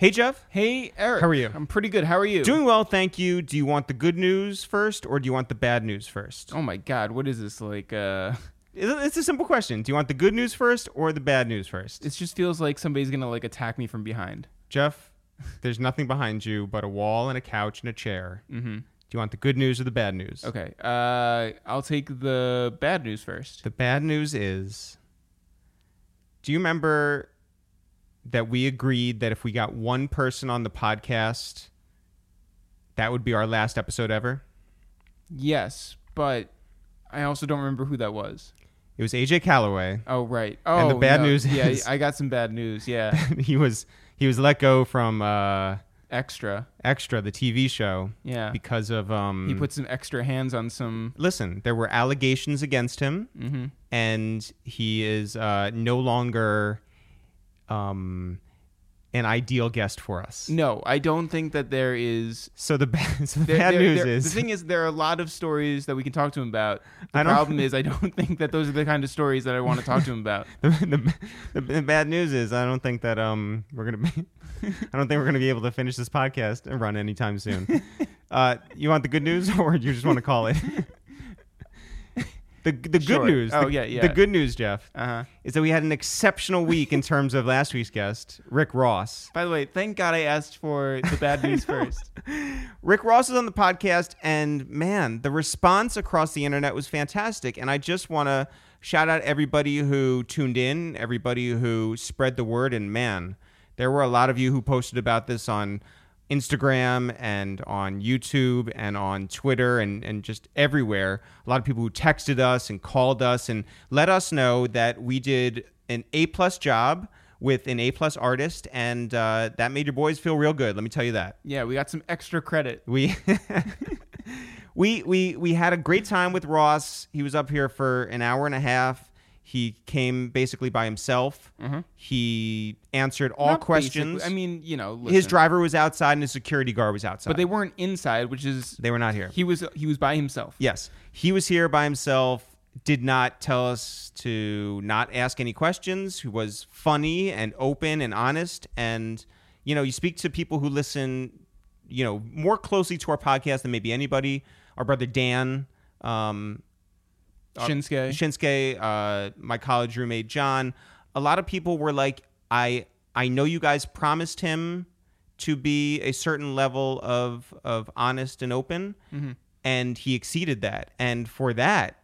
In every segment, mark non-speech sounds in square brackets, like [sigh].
Hey, Jeff. Hey, Eric. How are you? I'm pretty good. How are you? Doing well, thank you. Do you want the good news first, or do you want the bad news first? Oh my God, what is this like? Uh, It's a simple question. Do you want the good news first or the bad news first? it just feels like somebody's gonna like attack me from behind. Jeff, there's nothing behind you but a wall and a couch and a chair. Mm-hmm. Do you want the good news or the bad news? Okay. Uh, I'll take the bad news first. The bad news is do you remember that we agreed that if we got one person on the podcast, that would be our last episode ever? Yes, but I also don't remember who that was. It was AJ Calloway. Oh right. Oh, and the bad no. news yeah, I got some bad news. Yeah, [laughs] he was he was let go from uh, extra. Extra, the TV show, Yeah, because of um. he put some extra hands on some. listen, there were allegations against him, Mm-hmm. and he is uh, no longer um, an ideal guest for us. No, I don't think that there is. So the bad, [laughs] so the There, bad there- news there- is the thing is there are a lot of stories that we can talk to him about. [laughs] The problem [laughs] is I don't think that those are the kind of stories that I want to talk to him about. the, the, the, bad news is I don't think that um we're gonna be I don't think we're gonna be able to finish this podcast and run anytime soon. uh, you want the good news or do you just want to call it? The the Sure. good news. Oh, the, yeah, yeah. The good news, Jeff, Uh huh. is that we had an exceptional week in terms of last week's guest, Rick Ross. By the way, thank God I asked for the bad news [laughs] first. Rick Ross is on the podcast, and man, the response across the internet was fantastic. And I just want to shout out everybody who tuned in, everybody who spread the word. And man, there were a lot of you who posted about this on Instagram and on YouTube and on Twitter and, and just everywhere. A lot of people who texted us and called us and let us know that we did an A plus job with an A plus artist, and uh, that made your boys feel real good. Let me tell you that. Yeah, we got some extra credit. We [laughs] we we we had a great time with Ross. He was up here for an hour and a half. He came basically by himself. He answered all Mm-hmm. Not questions. basically- I mean, you know, his driver was outside and his security guard was outside. but they weren't inside, which is they were not here. he was he was by himself. Yes, he was here by himself. Did not tell us to not ask any questions. He was funny and open and honest. And you know, you speak to people who listen, you know, more closely to our podcast than maybe anybody. Our brother Dan, um, Shinsuke. Shinsuke, uh, my college roommate John. A lot of people were like, I I know you guys promised him to be a certain level of of honest and open, and he exceeded that. And for that,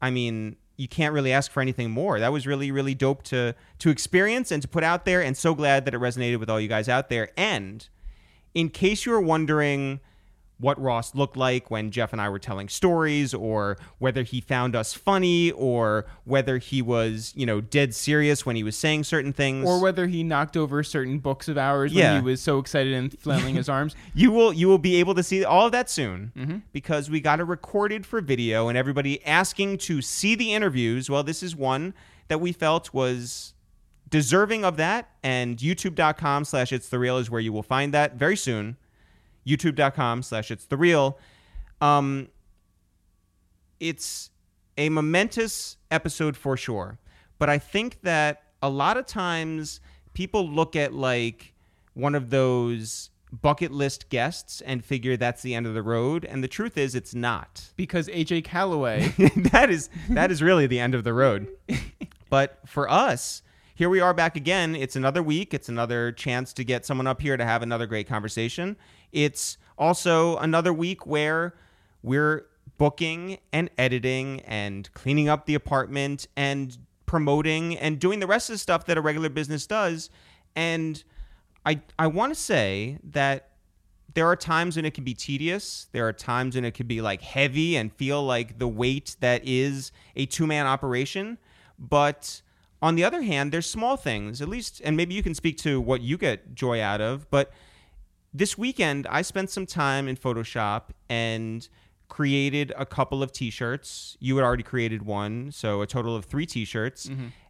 I mean, you can't really ask for anything more. That was really really dope to to experience and to put out there. And so glad that it resonated with all you guys out there. And in case you were wondering what Ross looked like when Jeff and I were telling stories, or whether he found us funny, or whether he was, you know, dead serious when he was saying certain things, or whether he knocked over certain books of ours Yeah. when he was so excited and flailing his [laughs] arms. you will you will be able to see all of that soon Mm-hmm. because we got it recorded for video, and everybody asking to see the interviews. Well, this is one that we felt was deserving of that, and YouTube.com slash It's the Real is where you will find that very soon. YouTube.com slash It's the Real. Um, it's a momentous episode for sure. But I think that a lot of times people look at like one of those bucket list guests and figure that's the end of the road. And the truth is, it's not. Because AJ Calloway, [laughs] that is that is really the end of the road. [laughs] But for us, here we are back again. It's another week. It's another chance to get someone up here to have another great conversation. It's also another week where we're booking and editing and cleaning up the apartment and promoting and doing the rest of the stuff that a regular business does. And I I want to say that there are times when it can be tedious. There are times when it can be like heavy and feel like the weight that is a two man operation. But on the other hand, there's small things, at least, and maybe you can speak to what you get joy out of. But this weekend, I spent some time in Photoshop and created a couple of t shirts. You had already created one, so a total of three t shirts.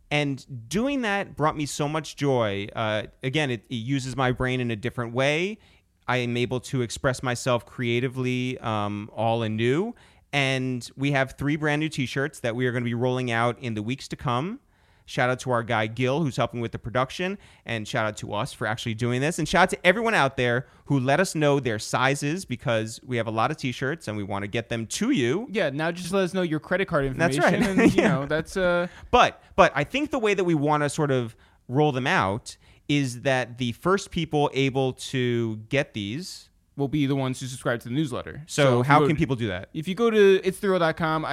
And doing that brought me so much joy. Uh, again, it, it uses my brain in a different way. I am able to express myself creatively, um, all anew. And we have three brand new t shirts that we are going to be rolling out in the weeks to come. Shout out to our guy Gil, who's helping with the production, and shout out to us for actually doing this. And shout out to everyone out there who let us know their sizes because we have a lot of t-shirts and we want to get them to you. Yeah, now just let us know your credit card information. That's right. And, [laughs] you Yeah. know, that's uh But but I think the way that we want to sort of roll them out is that the first people able to get these. will be the ones who subscribe to the newsletter. So, you how can people do that? If you go to itsthereal.com,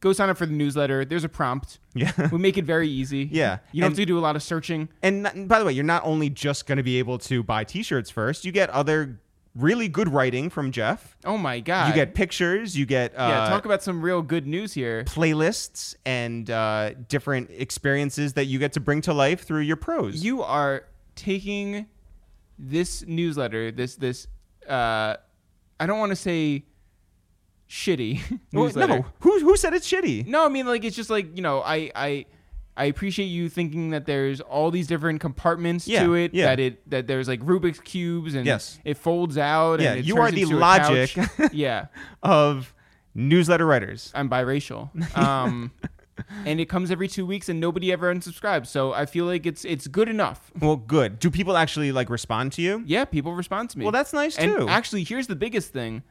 go sign up for the newsletter. There's a prompt. Yeah. [laughs] We make it very easy. Yeah. You don't And- have to do a lot of searching. And not- by the way, you're not only just going to be able to buy T-shirts first. You get other really good writing from Jeff. Oh my god. You get pictures. You get uh, Yeah, talk about some real good news here. playlists and uh, different experiences that you get to bring to life through your prose. You are taking this newsletter, this this uh I don't want to say shitty [laughs] Well, no, who who said it's shitty? No, I mean like it's just like you know I I I appreciate you thinking that there's all these different compartments Yeah, to it. yeah. That it that there's like Rubik's cubes and Yes. it folds out. Yeah, you are the logic. [laughs] yeah, Of newsletter writers. I'm biracial. Um, [laughs] and it comes every two weeks, and nobody ever unsubscribes. So I feel like it's it's good enough. Well, good. Do people actually like respond to you? Yeah, people respond to me. Well, that's nice and too. actually, here's the biggest thing.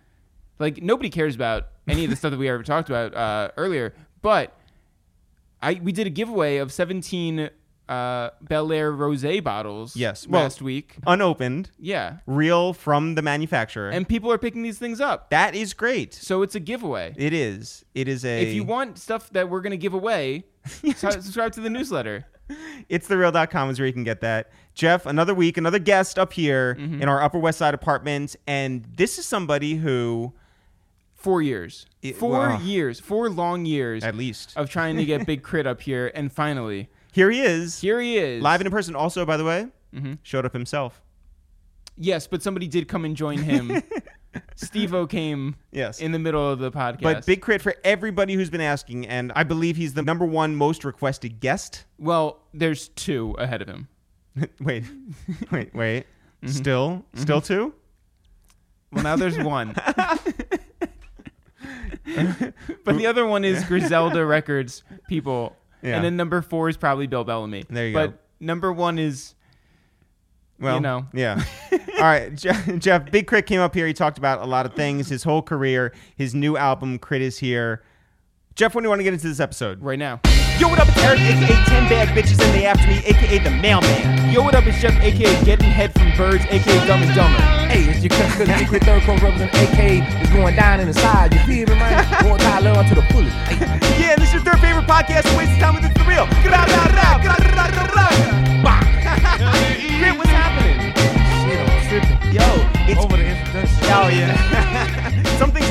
Like nobody cares about any of the stuff that we ever talked about uh, earlier, but I we did a giveaway of 17 uh, Belaire rosé bottles. Yes, well- last week. Unopened, Yeah, real from the manufacturer. and people are picking these things up, that is great. so it's a giveaway. It is. It is a. If you want stuff that we're gonna give away, [laughs] subscribe to the newsletter. It's thereal.com is where you can get that. Jeff, another week, another guest up here Mm-hmm. in our Upper West Side apartment. And this is somebody who, Four years, It- four wow. years, four long years at least, of trying to get Big [laughs] K.R.I.T. up here, and finally, here he is, here he is, live and in person. Also, by the way, Mhm. showed up himself. Yes, but somebody did come and join him. [laughs] Steve O came Yes. in the middle of the podcast. but big K.R.I.T. for everybody who's been asking. And I believe he's the number one most requested guest. well, there's two ahead of him. [laughs] wait, wait, wait. Mm-hmm. Still, still two? Well, now there's one. [laughs] but the other one is Griselda [laughs] Records people. Yeah. And then number four is probably Bill Bellamy. There you but go. But number one is Well, You know. yeah. [laughs] All right, Jeff, Jeff. Big K.R.I.T. came up here. He talked about a lot of things. His whole career. His new album, K.R.I.T., is here. Jeff, when do you want to get into this episode? right now. Yo, what up? It's Eric, aka 10 Bag Bitches, and they after me, aka the Mailman. Yo, what up? It's Jeff, aka Getting Head from Birds, aka Dumb and Dumber. Hey, it's your cousin, Secret Third Corps representing aka is going down in the side. You feel me, man? [laughs] Going Tyler to the fullest. Yeah, this is your third favorite podcast. Waste of time with It's the Real. [laughs] K.R.I.T., what's happening? Shit, I'm tripping. Yo, it's Over the introduction. Oh yeah. [laughs]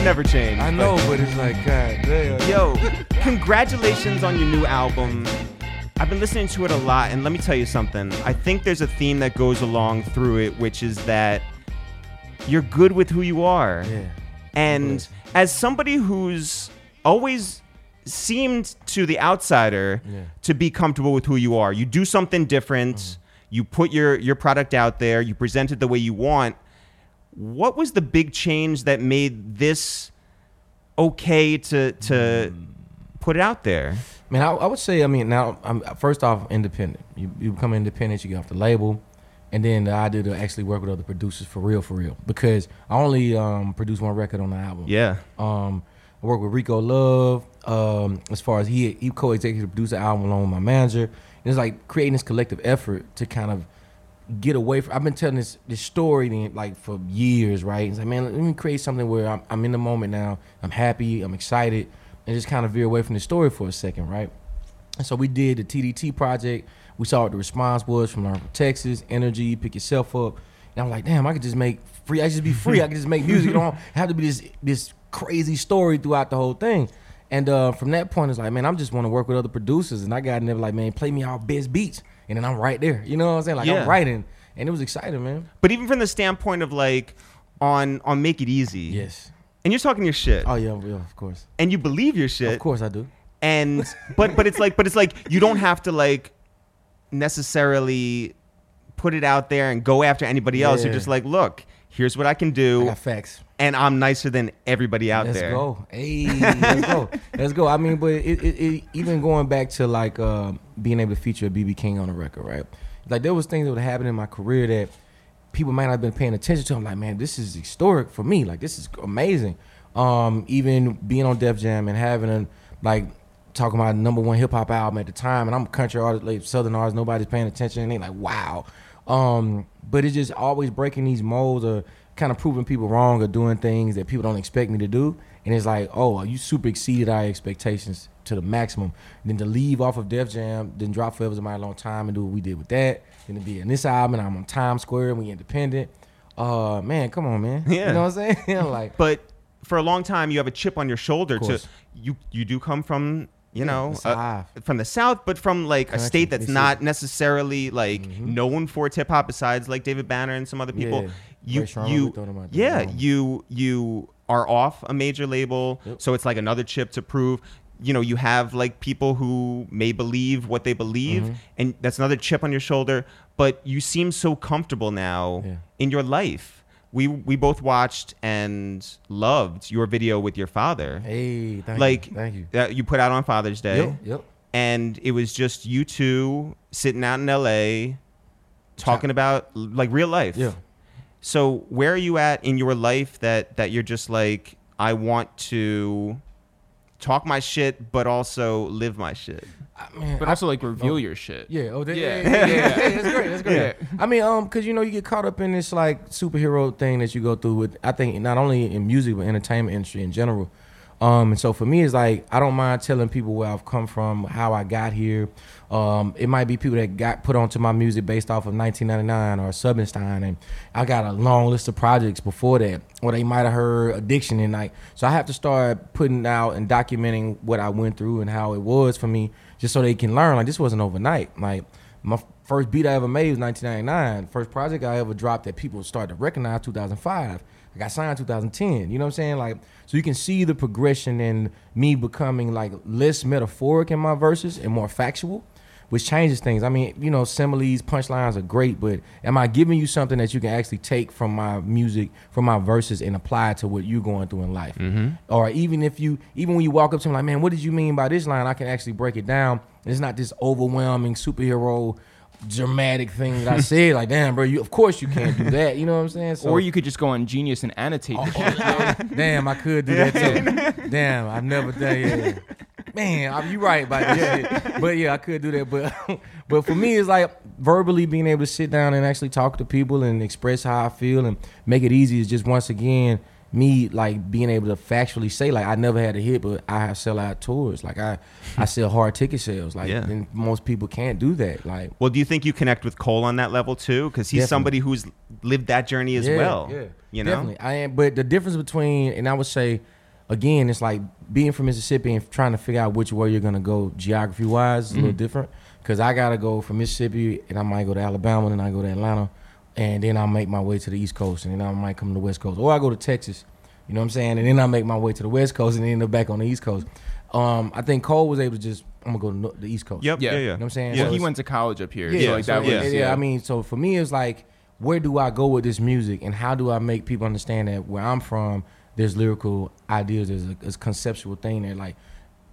Never change. I know, but it's like, God damn. Yo, congratulations on your new album. I've been listening to it a lot, and let me tell you something. I think there's a theme that goes along through it, which is that you're good with who you are. Yeah. And as somebody who's always seemed to the outsider Yeah. to be comfortable with who you are, you do something different, Mm-hmm. you put your, your product out there, you present it the way you want. What was the big change that made this okay to to put it out there? Man, I, I would say, I mean, now, I'm first off, independent. You, you become independent, you get off the label. And then the idea to actually work with other producers for real, for real. Because I only um, produce one record on the album. Yeah. Um, I work with Rico Love. Um, as far as he he co-executive produced the album along with my manager. And it's like creating this collective effort to kind of get away from. I've been telling this this story like for years, right? It's like, man, let me create something where I'm, I'm in the moment now. I'm happy. I'm excited, and just kind of veer away from the story for a second, right? And so we did the TDT project. We saw what the response was from our Texas Energy, Pick Yourself Up. And I'm like, damn, I could just make free. I just be free. I could just make music. You don't [laughs] have to be this this crazy story throughout the whole thing. And uh, from that point, it's like, man, I'm just want to work with other producers. And I got never like, man, play me our best beats, and then I'm right there. You know what I'm saying? Like Yeah. I'm writing, and it was exciting, man. But even from the standpoint of like on on Make It Easy. Yes. And you're talking your shit. Oh yeah, yeah, of course, and you believe your shit. of course I do. and but but it's like but it's like you don't have to like necessarily put it out there and go after anybody else you're just like look Here's what I can I do, got facts. and I'm nicer than everybody out there. let's go. Hey, let's go. [laughs] Let's go. I mean, but it, it, it even going back to like uh, being able to feature a BB King on a record, right? Like there was things that would happen in my career that people might not have been paying attention to. I'm like, man, this is historic for me. Like this is amazing. Um, even being on Def Jam and having a like talking about number one hip hop album at the time, and I'm a country artist, like southern artist, nobody's paying attention, and they like, wow. Um, but it's just always breaking these molds or kind of proving people wrong or doing things that people don't expect me to do. And it's like, oh, you super exceeded our expectations to the maximum. And then to leave off of Def Jam, then drop Forever's a Mighty Long Time and do what we did with that. Then to be in this album, and I'm on Times Square and we independent. Uh, man, come on, man. Yeah. You know what I'm saying? [laughs] like, But for a long time, you have a chip on your shoulder to you. You do come from you know uh, from the south, but from like a state that's not necessarily like Mhm. known for hip hop. Besides like David Banner and some other people, Yeah. you Sharma, you we throw them out there. yeah Yeah. you you are off a major label, Yep. so it's like another chip to prove. You know, you have like people who may believe what they believe, Mhm. and that's another chip on your shoulder. But you seem so comfortable now Yeah. in your life. We we both watched and loved your video with your father hey, thank like you. Thank you. that you put out on Father's Day, Yep, yep. and it was just you two sitting out in L.A. talking about like real life. Yeah. So where are you at in your life that that you're just like I want to talk my shit, but also live my shit. I, man, But I- also like reveal oh. your shit. Yeah. Oh, that, Yeah. yeah. Yeah, yeah, yeah, That's great. That's great. [laughs] Yeah. I mean, um, cause you know you get caught up in this like superhero thing that you go through with. I think not only in music but entertainment industry in general. Um, and so for me, it's like I don't mind telling people where I've come from, how I got here. Um, it might be people that got put onto my music based off of 1999 or Subenstein, and I got a long list of projects before that, or they might have heard Addiction and like. So I have to start putting out and documenting what I went through and how it was for me, just so they can learn. Like this wasn't overnight. Like my first beat I ever made was 1999. First project I ever dropped that people started to recognize 2005. I got signed 2010. You know what I'm saying? Like, so you can see the progression in me becoming like less metaphoric in my verses and more factual, which changes things. I mean, you know, similes, punchlines are great, but am I giving you something that you can actually take from my music, from my verses, and apply to what you're going through in life? Mm-hmm. Or even if you, even when you walk up to me like, man, what did you mean by this line? I can actually break it down. It's not this overwhelming superhero dramatic thing that I said. Like, damn, bro, you of course you can't do that. You know what I'm saying? So, or you could just go on Genius and annotate oh, shit. [laughs] damn, I could do that too. damn, I've never done yeah. Man, I, you right about shit. But yeah, I could do that. But [laughs] but for me, it's like verbally being able to sit down and actually talk to people and express how I feel and make it easy is just once again me like being able to factually say like I never had a hit, but I have sell out tours. Like I [laughs] I sell hard ticket sales. Like Yeah. and most people can't do that. Like Well, do you think you connect with Cole on that level too? Because he's Definitely. somebody who's lived that journey as yeah, well. Yeah, You know. definitely. I am, but the difference between, and I would say, again, it's like being from Mississippi and trying to figure out which way you're gonna go geography wise is a little Mm-hmm. different. Because I gotta go from Mississippi, and I might go to Alabama, and I go to Atlanta, and then I'll make my way to the East Coast, and then I might come to the West Coast, or I go to Texas. You know what I'm saying? And then I make my way to the West Coast, and then end up back on the East Coast. Um, I think Cole was able to just, I'm gonna go to the East Coast. Yep. Yeah. Yeah. You Yeah. You know what I'm saying? Yeah. Well, he went to college up here. Yeah, so like so that yeah. was yeah, yeah. I mean, so for me, it's like, where do I go with this music, and how do I make people understand that where I'm from, there's lyrical ideas, there's a, there's a conceptual thing there. Like,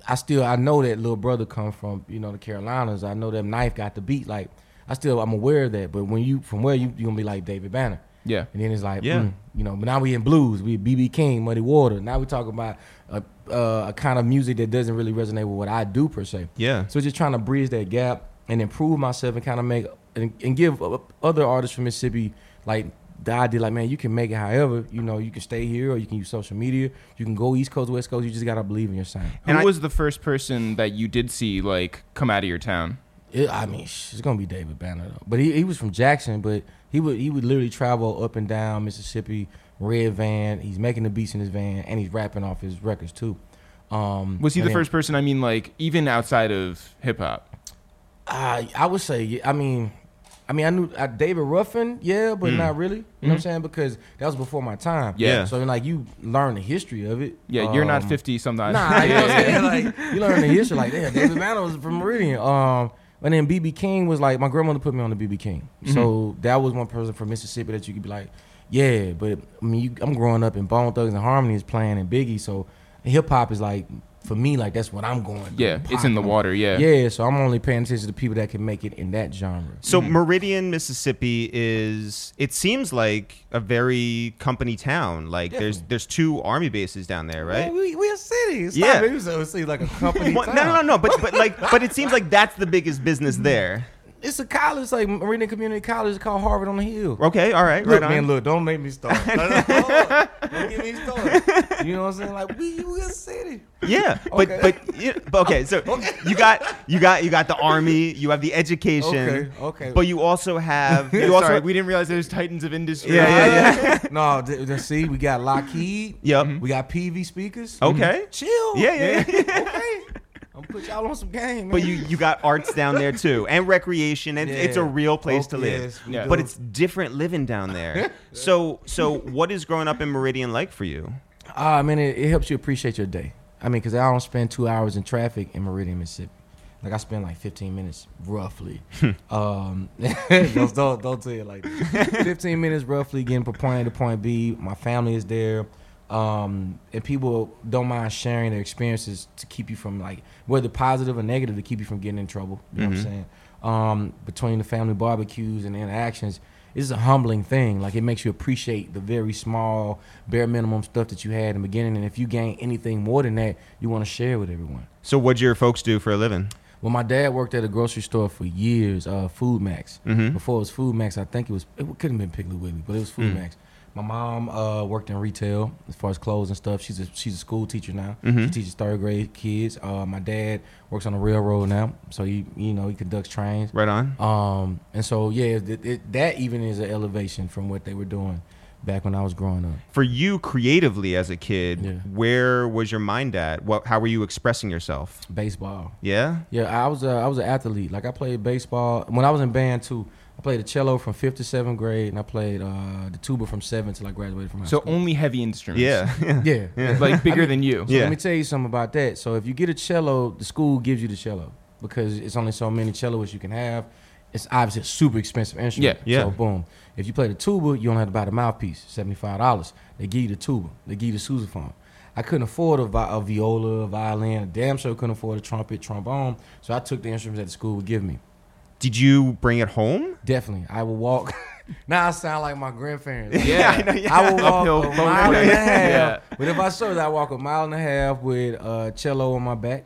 I still, I know that little brother come from, you know, the Carolinas. I know that knife got the beat. Like, I still, I'm aware of that. But when you from where you, you gonna be like David Banner. yeah. And then it's like, Yeah. mm, you know, but now we in blues, we BB King, Muddy Water. Now we talk about a, uh, a kind of music that doesn't really resonate with what I do per se. Yeah. So just trying to bridge that gap and improve myself and kind of make and, and give other artists from Mississippi like the idea, like man, you can make it however you know. You can stay here or you can use social media. You can go East Coast, West Coast. You just gotta believe in your sound. Who And I- was the first person that you did see like come out of your town? It, I mean, it's gonna be David Banner though. But he, he was from Jackson, but he would he would literally travel up and down Mississippi, red van. He's making the beats in his van and he's rapping off his records too. Um, Was he the then- first person? I mean, like even outside of hip hop. Uh, I would say, I mean, I mean, I knew uh, David Ruffin, yeah, but Mm. not really. You know what I'm saying? Because that was before my time. Yeah. So like, you learn the history of it. Yeah, you're not Um, 50 sometimes. Nah, you know what I'm [laughs] saying? Like, you learn the history. Like, damn, David Banner was from Meridian. Um, and then BB King was like, my grandmother put me on the BB King. So mm-hmm. that was one person from Mississippi that you could be like, Yeah, but I mean, you, I'm growing up in Bone Thugs and Harmony is playing and Biggie, so hip hop is like for me like that's what I'm going. through. Yeah, it's in the water. Yeah. Yeah, so I'm only paying attention to people that can make it in that genre. So mm-hmm. Meridian, Mississippi is it seems like a very company town. Like there's Definitely. there's two army bases down there, right? Man, we we a city. It's Yeah. not, it was, like a company. [laughs] Well, no, no, no, no. But but like but it seems like that's the biggest business there. It's a college, like Meridian Community College, called Harvard on the Hill. Okay, all right, Look, right man, on. look, don't make me start. No, no, hold on. don't get me started. You know what I'm saying? Like we, we a city. Yeah, [laughs] but Okay. but, but okay. So [laughs] you got you got you got the army, you have the education, Okay, okay. but you also have [laughs] you also Sorry, we didn't realize there's titans of industry. Yeah, yeah, yeah. no, th- th- see, we got Lockheed. Yep. We got Peavey speakers. Okay. Chill. Yeah, yeah, yeah. okay. I'm gonna put y'all on some game, man. But you you got arts down there too, [laughs] and recreation, and it's a real place to Oh, live. yes, we Yeah. do. But it's different living down [laughs] there. so so what is growing up in Meridian like for you? Ah, I mean, it, it helps you appreciate your day. I mean, because I don't spend two hours in traffic in Meridian, Mississippi. Like I spend like 15 minutes roughly. [laughs] um, don't, don't don't say it like 15 minutes roughly getting from point A to point B. My family is there, um, and people don't mind sharing their experiences to keep you from like whether positive or negative to keep you from getting in trouble. You know what I'm saying? Um, between the family barbecues and interactions, it's a humbling thing. Like it makes you appreciate the very small, bare minimum stuff that you had in the beginning. And if you gain anything more than that, you want to share with everyone. So what'd your folks do for a living? Well, my dad worked at a grocery store for years, uh, Food Max. Mhm. Before it was Food Max, I think it was it couldn't have been Piggly Wiggly, but it was Food Mm. Max. My mom uh, worked in retail as far as clothes and stuff. She's a she's a school teacher now. Mhm. She teaches third grade kids. Uh, my dad works on the railroad now, so he you know he conducts trains. Right on. Um, and so yeah, it, it, that even is an elevation from what they were doing back when I was growing up. For you creatively as a kid, Yeah. where was your mind at? What how were you expressing yourself? Baseball. Yeah? Yeah, I was a, I was an athlete. Like I played baseball when I was in band too. I played the cello from fifth to seventh grade, and I played uh, the tuba from seventh till I graduated from high So school. So only heavy instruments. Yeah. [laughs] yeah, Yeah. Like bigger than you. So Yeah. let me tell you something about that. So if you get a cello, the school gives you the cello because it's only so many celloists you can have. It's obviously a super expensive instrument. Yeah, yeah. So boom. If you play the tuba, you don't have to buy the mouthpiece, seventy five dollars. They give you the tuba. They give you the sousaphone. I couldn't afford a, vi- a viola, a violin. I damn sure couldn't afford a trumpet, trombone. So I took the instruments that the school would give me. Did you bring it home? Definitely, I will walk. [laughs] now I sound like my grandparents. [laughs] Yeah. I know, yeah. I will walk Uphill a mile and a [laughs] half. Yeah. But if I showed I walk a mile and a half with a cello on my back.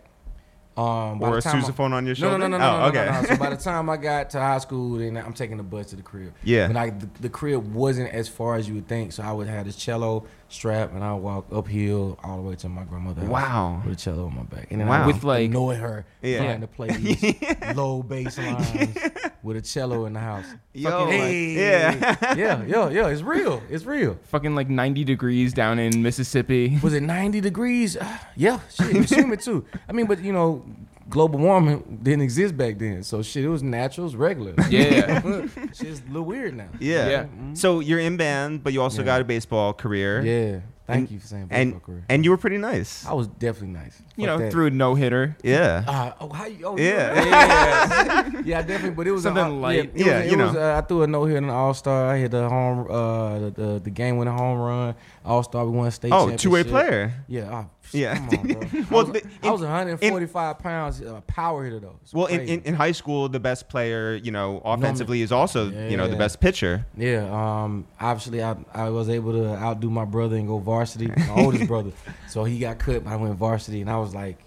Um, by Or the a time I- on your No, no, no, no, oh, no, no, okay. no, no. So by the time I got to high school, then I'm taking the bus to the crib. Yeah. And like the, the crib wasn't as far as you would think, so I would have this cello strap, and I walk uphill all the way to my grandmother's house Wow. with a cello on my back, and then Wow. I would With, like- annoy her Yeah. trying to play these [laughs] low bass lines with a cello in the house. Yo, Fucking Hey. yeah. [laughs] yeah, yeah, yeah. It's real. It's real. Fucking like 90 degrees down in Mississippi. Was it 90 degrees? [sighs] Yeah, shit, assume it too. I mean, but you know, global warming didn't exist back then. So shit, it was natural, it was regular. Yeah. [laughs] Shit's a little weird now. Yeah. Yeah. So you're in band, but you also Yeah. got a baseball career. Yeah. Thank And- you for saying And career. and you were pretty nice. I was definitely nice. You Fuck know, that. threw a no hitter. Yeah. Uh, oh, how you? Oh, Yeah. yeah, [laughs] yeah, definitely. But it was Something a, light. Yeah, it Yeah, was, you it was, know. uh, I threw a no hitter in the All Star. I hit the home, uh, the the, the game winning home run. All Star. We won state. Oh, two-way player. Yeah. Yeah. On. [laughs] Well, I was, the- I was 145 pounds, uh, power hitter though. It's Well, in, in, in high school, the best player, you know, offensively is also, you know, the best pitcher. Yeah, um, obviously I, I was able to outdo my brother and go varsity, my oldest [laughs] brother. So he got cut, I went varsity, and I was like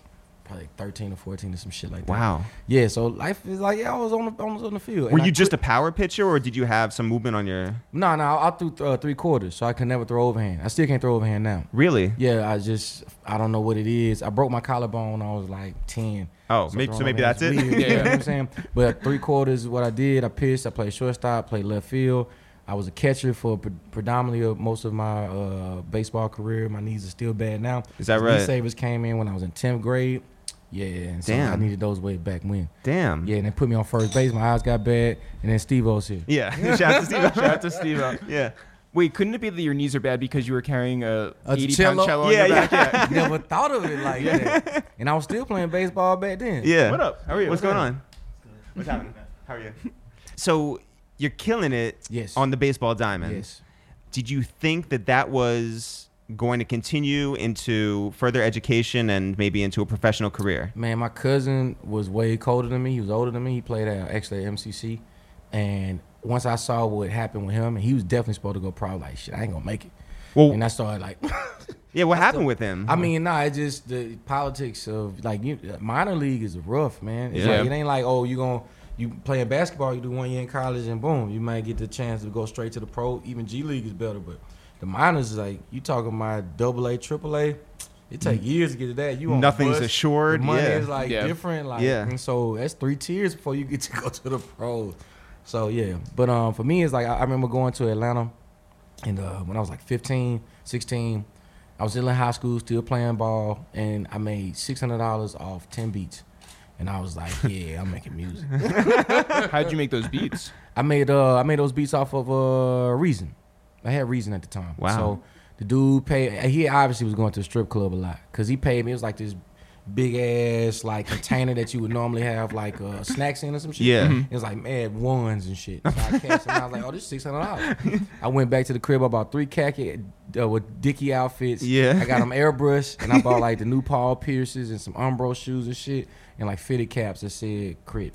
probably 13 or 14 or some shit like that. Wow. Yeah, so life is like, yeah, I was on the, I was on the field. Were you just a power pitcher, or did you have some movement on your? No, no, I threw uh, three quarters, so I could never throw overhand. I still can't throw overhand now. Really? Yeah, I just, I don't know what it is. I broke my collarbone when I was like 10. Oh, maybe, so maybe that's it. weird, [laughs] Yeah. You know what I'm saying? But three quarters is what I did. I pitched. I played shortstop. Played left field. I was a catcher for pre- predominantly of most of my uh, baseball career. My knees are still bad now. Is that right? Knee savers came in when I was in tenth grade. Yeah, and so I needed those way back when. Damn. Yeah, and they put me on first base. My eyes got bad, and then Steve O's here. Yeah. [laughs] Shout out to Steve. Shout out to Steve. [laughs] yeah. Wait, couldn't it be that your knees are bad because you were carrying a, A 80 cello? pound cello on Yeah, your yeah. [laughs] Never thought of it like that. And I was still playing baseball back then. Yeah. What up? How are you? What's going on? What's happening? How are you? So you're killing it Yes. on the baseball diamond. Yes. did you think that that was going to continue into further education and maybe into a professional career? Man, my cousin was way colder than me. He was older than me. He played at actually at MCC, and once I saw what happened with him, and he was definitely supposed to go pro. Like shit, I ain't gonna make it. Well, And I started like, [laughs] yeah. What happened with him? I mean, nah, it's just the politics of like you, minor league is rough, man. It's Yeah. like, it ain't like oh you gonna you playing basketball, you do one year in college and boom, you might get the chance to go straight to the pro. Even G League is better, but the minors is like you talking about double A, triple A. It take years to get to that. You on Nothing's bus, assured, The money yeah. is like Yeah. different. Like Yeah. and so that's three tiers before you get to go to the pros. So yeah, but um for me it's like I, I remember going to Atlanta, and uh, when I was like 15, 16, I was still in high school, still playing ball, and I made six hundred dollars off ten beats, and I was like, [laughs] yeah, I'm making music. How'd you make those beats? [laughs] I made uh I made those beats off of uh Reason. I had Reason at the time. Wow. So the dude paid. He obviously was going to the strip club a lot because he paid me. It was like this big ass like container that you would normally have like uh, snacks in or some shit. Yeah. Mhm. It was like mad ones and shit. So I cashed them. I was like, oh, this six hundred dollars. [laughs] I went back to the crib. I bought three khaki uh, with Dickie outfits. Yeah. I got them airbrush and I bought like the new Paul Pierces and some Umbro shoes and shit and like fitted caps that said crit.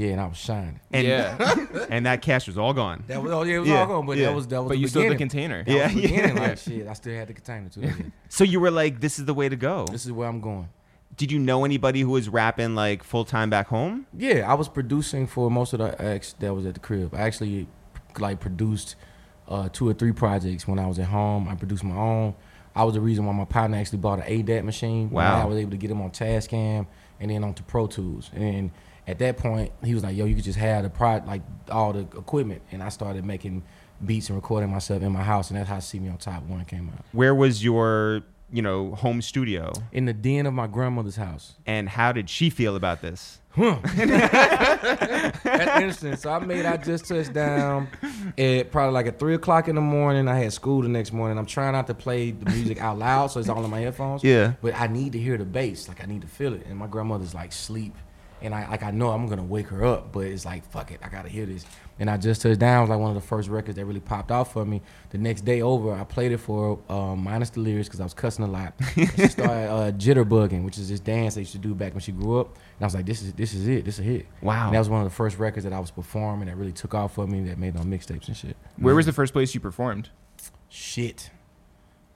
Yeah, and I was shining. and, yeah, [laughs] and that cash was all gone. That was oh yeah, it was Yeah, all gone, but yeah. that was that was but the you still had the beginning. container. That Yeah, was the beginning, yeah. like [laughs] shit. I still had the container too. Yeah. [laughs] So you were like, this is the way to go. this is where I'm going. Did you know anybody who was rapping like full time back home? Yeah, I was producing for most of the acts that was at the crib. I actually like produced uh, two or three projects when I was at home. I produced my own. I was the reason why my partner actually bought an ADAT machine. Wow. I was able to get him on Tascam and then onto Pro Tools. And at that point, he was like, "Yo, you could just have the pro like all the equipment." And I started making beats and recording myself in my house, and that's how "See Me on Top One" came out. Where was your, you know, home studio? In the den of my grandmother's house. And how did she feel about this? [laughs] That's interesting. So I made I just touched down at probably like at three o'clock in the morning. I had school the next morning. I'm trying not to play the music out loud, so it's all in my headphones. Yeah. But I need to hear the bass. Like I need to feel it. And my grandmother's like sleep. And I like I know I'm gonna wake her up, but it's like fuck it, I gotta hear this. And I just touched down was like one of the first records that really popped off for me. The next day over, I played it for um, minus the lyrics because I was cussing a lot. [laughs] She started uh, jitterbugging, which is this dance they used to do back when she grew up. And I was like, this is this is it, this is a hit. Wow. And that was one of the first records that I was performing that really took off for me. That made on mixtapes and shit. Where was the first place you performed? Shit.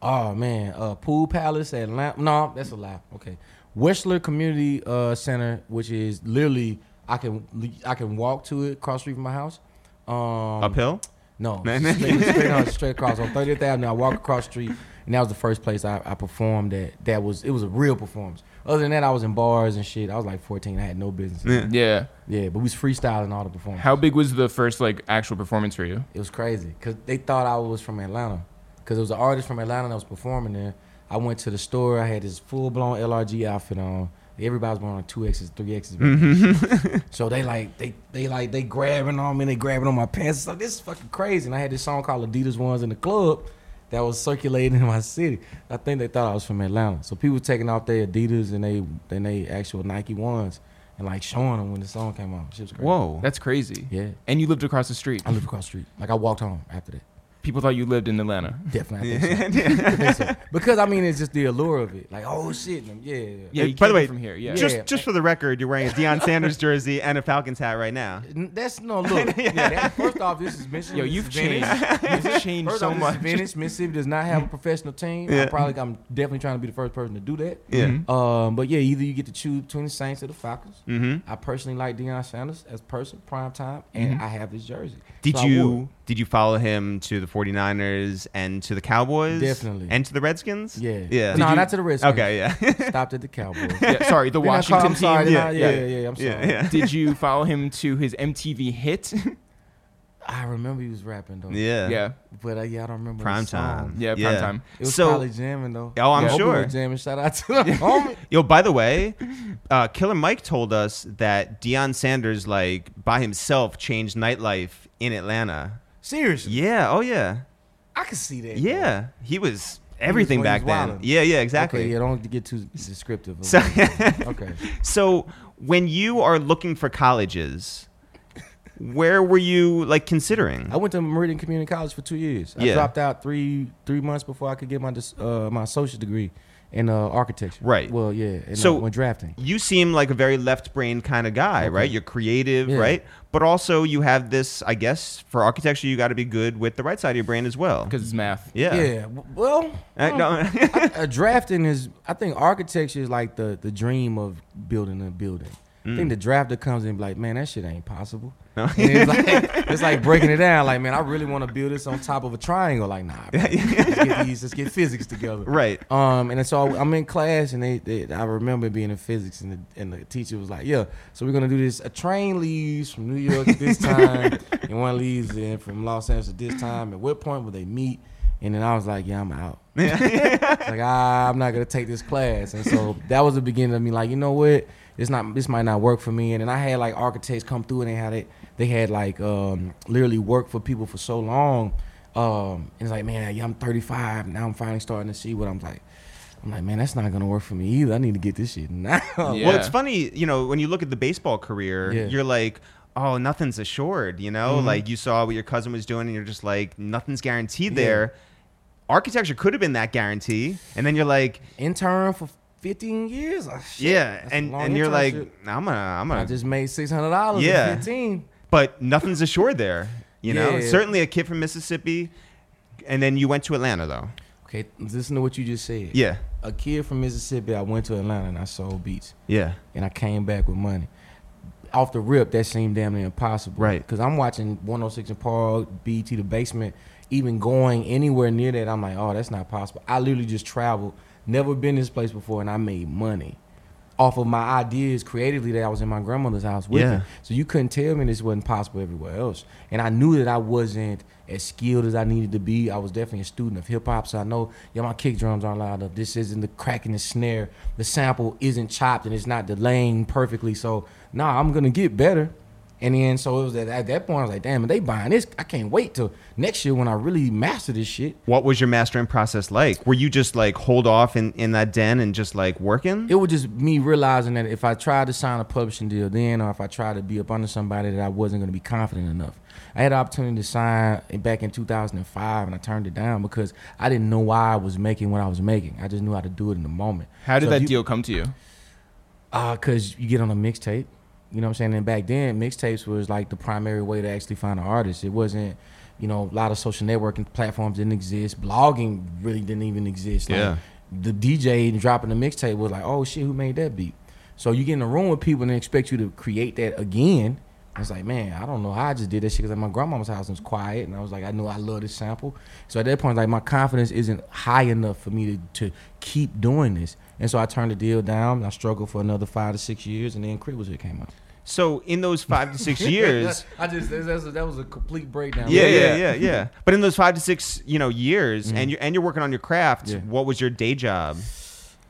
Oh man, uh, Pool Palace at Atlanta. No, that's a lie. Okay, Westler Community uh, Center, which is literally I can I can walk to it across the street from my house. Um, Uphill? No, [laughs] Man. straight, straight, on, straight across on 30th Avenue. I walk across the street, and that was the first place I, I performed. That that was it was a real performance. Other than that, I was in bars and shit. I was like 14. I had no business. Yeah. Yeah. Yeah, but we was freestyling all the performances. How big was the first like actual performance for you? It was crazy because they thought I was from Atlanta. Because it was an artist from Atlanta that was performing there. I went to the store. I had this full blown LRG outfit on. Everybody was wearing two X's, three X's. Mm-hmm. so they like they they like they grabbing on me. They grabbing on my pants. So this is fucking crazy. And I had this song called Adidas Ones in the club that was circulating in my city. I think they thought I was from Atlanta. So people taking off their Adidas and they then they actual Nike ones and like showing them when the song came out. Shit was crazy. Whoa. That's crazy. Yeah. And you lived across the street. I lived across the street. Like I walked home after that. People thought you lived in Atlanta. Definitely. I think so. [laughs] I think so. Because I mean, it's just the allure of it. Like, oh shit, yeah. yeah. Yeah, you By the way, from here. Yeah. Just Yeah. just for the record, you're wearing a Deion Sanders jersey and a Falcons hat right now. That's no look. [laughs] yeah. that, first off, this is Michigan. Yo, this you've is Venice. changed. You've changed First so off, much. This is Venice, Mississippi does not have a professional team. Yeah. I'm probably, I'm definitely trying to be the first person to do that. Yeah. Mhm. Um, but yeah, either you get to choose between the Saints or the Falcons. Mm-hmm. I personally like Deion Sanders as person, prime time, and I have his jersey. Did So you did you follow him to the 49ers and to the Cowboys? Definitely. And to the Redskins? Yeah. Yeah. No, you- not to the Redskins. Okay, yeah. [laughs] Stopped at the Cowboys. Yeah, sorry, the Then call- Washington I'm sorry, team. then I- Yeah, yeah, yeah. yeah, yeah, I'm sorry. yeah, yeah. Did you follow him to his MTV hit? [laughs] I remember he was rapping though. Yeah. yeah. But uh, yeah, I don't remember Prime the song. time. Yeah, prime Yeah. time. It was So- probably jamming though. Oh, I'm I hope it sure. was jamming. Shout out to the [laughs] homie. Yo, by the way, uh, Killer Mike told us that Deion Sanders, like by himself, changed nightlife in Atlanta. Seriously, Yeah. Oh yeah. I can see that. Yeah. He was everything when he back was then. wildin'. Yeah. Yeah. Exactly. Okay, yeah, don't get too descriptive. So- [laughs] okay. So when you are looking for colleges, where were you like considering? I went to Meridian Community College for two years. I Yeah. dropped out three three months before I could get my uh, my associate degree in uh, architecture. Right. Well, yeah. And, So- uh, when drafting. you seem like a very left brain kind of guy, right? You're creative, Yeah. right? But also you have this, I guess, for architecture, you got to be good with the right side of your brain as well. because it's math. Yeah. Yeah. Well, Uh, no. uh, drafting is. I think architecture is like the the dream of building a building. I Mm. think the drafter comes in and be like, man, that shit ain't possible. And it's like [laughs] it's like breaking it down. Like, man, I really want to build this on top of a triangle. Like, nah, bro. [laughs] let's get these, let's get physics together. right. Um, and so I'm in class, and they, they I remember being in physics, and the, and the teacher was like, "Yeah, so we're gonna do this. A train leaves from New York at this time, [laughs] and one leaves in from Los Angeles at this time. At what point will they meet?" And then I was like, "Yeah, I'm out. [laughs] like, ah, I'm not gonna take this class." And so that was the beginning of me like, you know what? This not this might not work for me. And then I had like architects come through, and they had it. They had like um, literally worked for people for so long. Um, and it's like, man, yeah, I'm 35 now. I'm finally starting to see what I'm like. I'm like, man, that's not gonna work for me either. I need to get this shit now. Yeah. Well, it's funny, you know, when you look at the baseball career, Yeah. you're like, oh, nothing's assured, you know? Mhm. Like you saw what your cousin was doing and you're just like, nothing's guaranteed Yeah. there. Architecture could have been that guarantee. And then you're like, Intern for 15 years. Oh, shit. yeah, and and you're like. I'm gonna, I'm gonna, I just made six hundred dollars. Yeah. Yeah, 15. but nothing's assured there. You know, Yeah. certainly a kid from Mississippi, and then you went to Atlanta though. Okay, listen to what you just said. Yeah, A kid from Mississippi. I went to Atlanta and I sold beats, yeah, and I came back with money. Off the rip, that seemed damn near impossible. Right. Because I'm watching 106 and Park, BT, the basement, even going anywhere near that. I'm like, oh, that's not possible. I literally just traveled, never been this place before, and I made money off of my ideas creatively that I was in my grandmother's house with. Yeah. So you couldn't tell me this wasn't possible everywhere else. And I knew that I wasn't as skilled as I needed to be. I was definitely a student of hip hop, so I know, yeah, my kick drums aren't loud enough. This isn't the cracking the snare. The sample isn't chopped and it's not delaying perfectly. So, nah, I'm gonna get better. And then so it was at, at that point I was like, damn, they buying this, I can't wait till next year when I really master this shit. What was your mastering process like? Were you just like hold off in, in that den and just like working? It was just me realizing that if I tried to sign a publishing deal then, or if I tried to be up under somebody, that I wasn't going to be confident enough. I had the opportunity to sign back in 2005, and I turned it down because I didn't know why I was making what I was making. I just knew how to do it in the moment. How did So that you- deal come to you? Uh, cause you get on a mixtape. You know what I'm saying? And back then, mixtapes was like the primary way to actually find an artist. It wasn't, you know, a lot of social networking platforms didn't exist. Blogging really didn't even exist. Like, Yeah. The DJ dropping the mixtape was like, oh shit, who made that beat? So you get in a room with people and they expect you to create that again. It's like, man, I don't know how I just did that shit because at my grandmama's house it was quiet, and I was like, I know I love this sample. So at that point, like my confidence isn't high enough for me to, to keep doing this, and so I turned the deal down. I struggled for another five to six years, and then K.R.I.T. was it came out. So in those five to six years, [laughs] I just that was, that was a complete breakdown. yeah, Yeah, yeah, yeah. yeah, yeah. But in those five to six, you know, years, and you're and you're working on your craft. Yeah. What was your day job?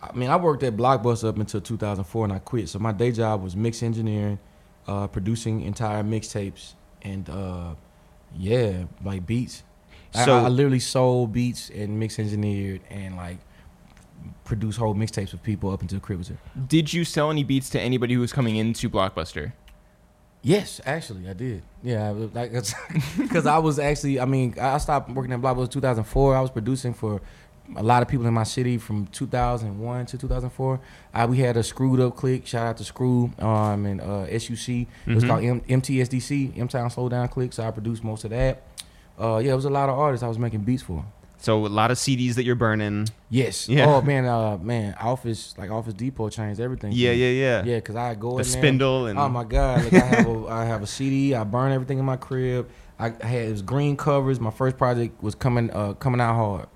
I mean, I worked at Blockbuster up until 2004, and I quit. So my day job was mix engineering, uh, producing entire mixtapes, and uh, yeah, like beats. So- I, I literally sold beats and mix engineered and like produced whole mixtapes with people up until K.R.I.T. was here. Did you sell any beats to anybody who was coming into Blockbuster? Yes, actually, I did. Yeah, I because [laughs] I was actually. I mean, I I stopped working at Blockbuster 2004. I was producing for a lot of people in my city from 2001 to 2004. I, we had a screwed up click. Shout out to Screw um and uh, SUC. It was Mhm. called M- MTSDC, M Town Slow Down Click. So I produced most of that. Uh, yeah, it was a lot of artists I was making beats for. So a lot of CDs that you're burning. Yes. Yeah. Oh man, uh, man, Office like Office Depot changed everything. Yeah, yeah, yeah. Yeah, cause I go The in there. spindle and Oh my god! Like I have a I have a CD. I burn everything in my crib. I, I had it was green covers. My first project was coming uh coming out hard,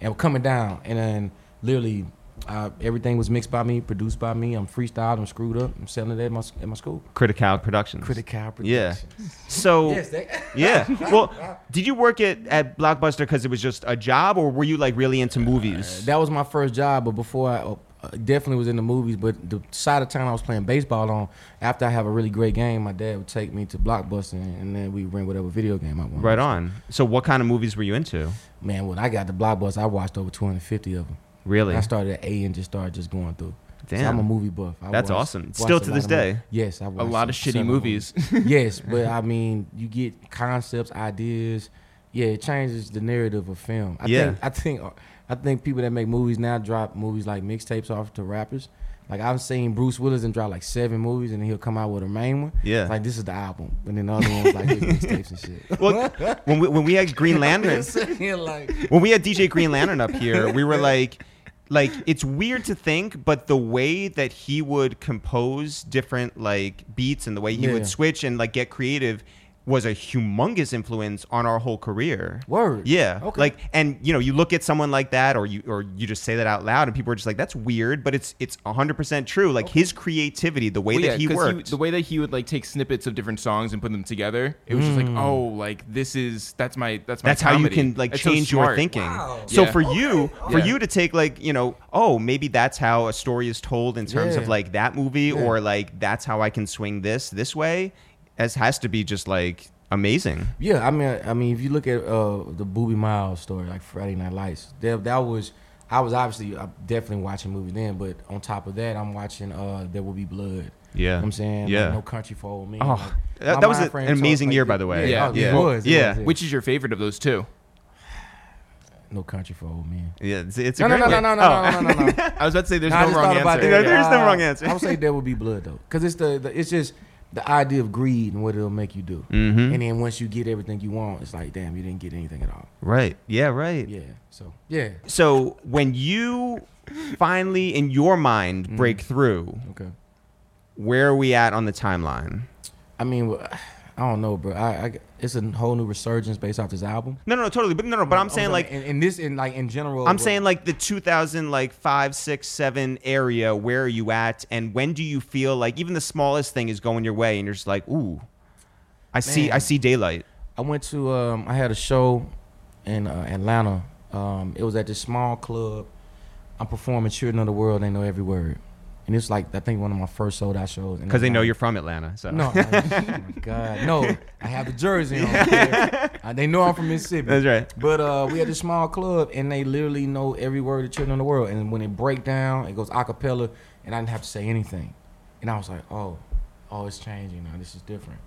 and coming down, and then literally. Uh, everything was mixed by me, produced by me. I'm freestyled. I'm screwed up. I'm selling it at my at my school. Critical Productions. Critical Productions. Yeah. So [laughs] Yes, they, yeah. Well, did you work at at Blockbuster because it was just a job, or were you like really into movies? that was my first job. But before I uh, definitely was in the movies. But the side of town I was playing baseball on, after I have a really great game, my dad would take me to Blockbuster, and then we rent whatever video game I wanted. Right on. So what kind of movies were you into? Man, when I got to Blockbuster, I watched over 250 of them. Really? I started at A and just started just going through. So Damn. I'm a movie buff. I That's watch- awesome. Still to this movies. day. Yes, I A watched a lot of shitty several movies. [laughs] [laughs] yes, but I mean, you get concepts, ideas. Yeah, it changes the narrative of film. I Yeah. think I think I think people that make movies now drop movies like mixtapes off to rappers. Like I've seen Bruce Willis and drop like seven movies, and then he'll come out with a main one. Yeah. Like this is the album, and then the other ones like mixtapes and shit. [laughs] Well, when we, when we had Green [laughs] Lantern, like when we had DJ Green Lantern up here, we were like, like it's weird to think, but the way that he would compose different like beats and the way he Yeah. would switch and like get creative was a humongous influence on our whole career. word. Yeah. Okay. Like and you know, you look at someone like that or you or you just say that out loud and people are just like that's weird, but it's it's 100% true. Like his creativity, the way Well, that he worked. the way that he would like take snippets of different songs and put them together, it was just like, mm. oh, like this is that's my that's my. that's how you can like That's so change your thinking. Wow. So Yeah. for you, for Yeah. you to take like you know, oh maybe that's how a story is told in terms of like that movie, Yeah. or like that's how I can swing this this way, as has to be just like amazing. Yeah, I mean, I mean, if you look at uh, the Boobie Miles story, like Friday Night Lights, that, that was, I was obviously uh, definitely watching movies then, but on top of that, I'm watching uh, There Will Be Blood. Yeah. You know what I'm saying, Yeah. Like, No Country for Old Men. Oh, Like, that- that was a- an amazing like year, that. by the way. Yeah, Yeah. it Yeah. was. it Yeah. was, Which is your favorite of those two? No Country for Old Men. Yeah, it's, it's a No, no, great no, way- no, no, Oh. no, no, no, no. [laughs] I was about to say there's Nah, I no wrong answer. that. Yeah, there's no wrong answer. I would say There Will Be Blood though, because it's the, the it's just the idea of greed and what it'll make you do. Mhm. And then once you get everything you want, it's like, damn, you didn't get anything at all. Right. Yeah. Right. Yeah. So yeah. So when you finally, in your mind, Mm-hmm. break through, Okay. where are we at on the timeline? I mean, I don't know, bro. I, I it's a whole new resurgence based off this album. No, no, no, totally. But no, no. But I'm saying like in, in this, in like in general. I'm what- saying like the 2000 like five, six, seven area. Where are you at? And when do you feel like even the smallest thing is going your way, and you're just like, ooh, I see, I see daylight. I went to um, I had a show in uh, Atlanta. Um, it was at this small club. I'm performing "Children of the World." They know every word, and it's like I think one of my first sold out shows. Because they know you're from Atlanta. So No, I- oh my God, no! I have the jersey on. [laughs] Uh, they know I'm from Mississippi. That's right. But uh, we had this small club, and they literally know every word of the "Children of the World." And when it break down, it goes a cappella, and I didn't have to say anything. And I was like, "Oh, oh, it's changing now. This is different."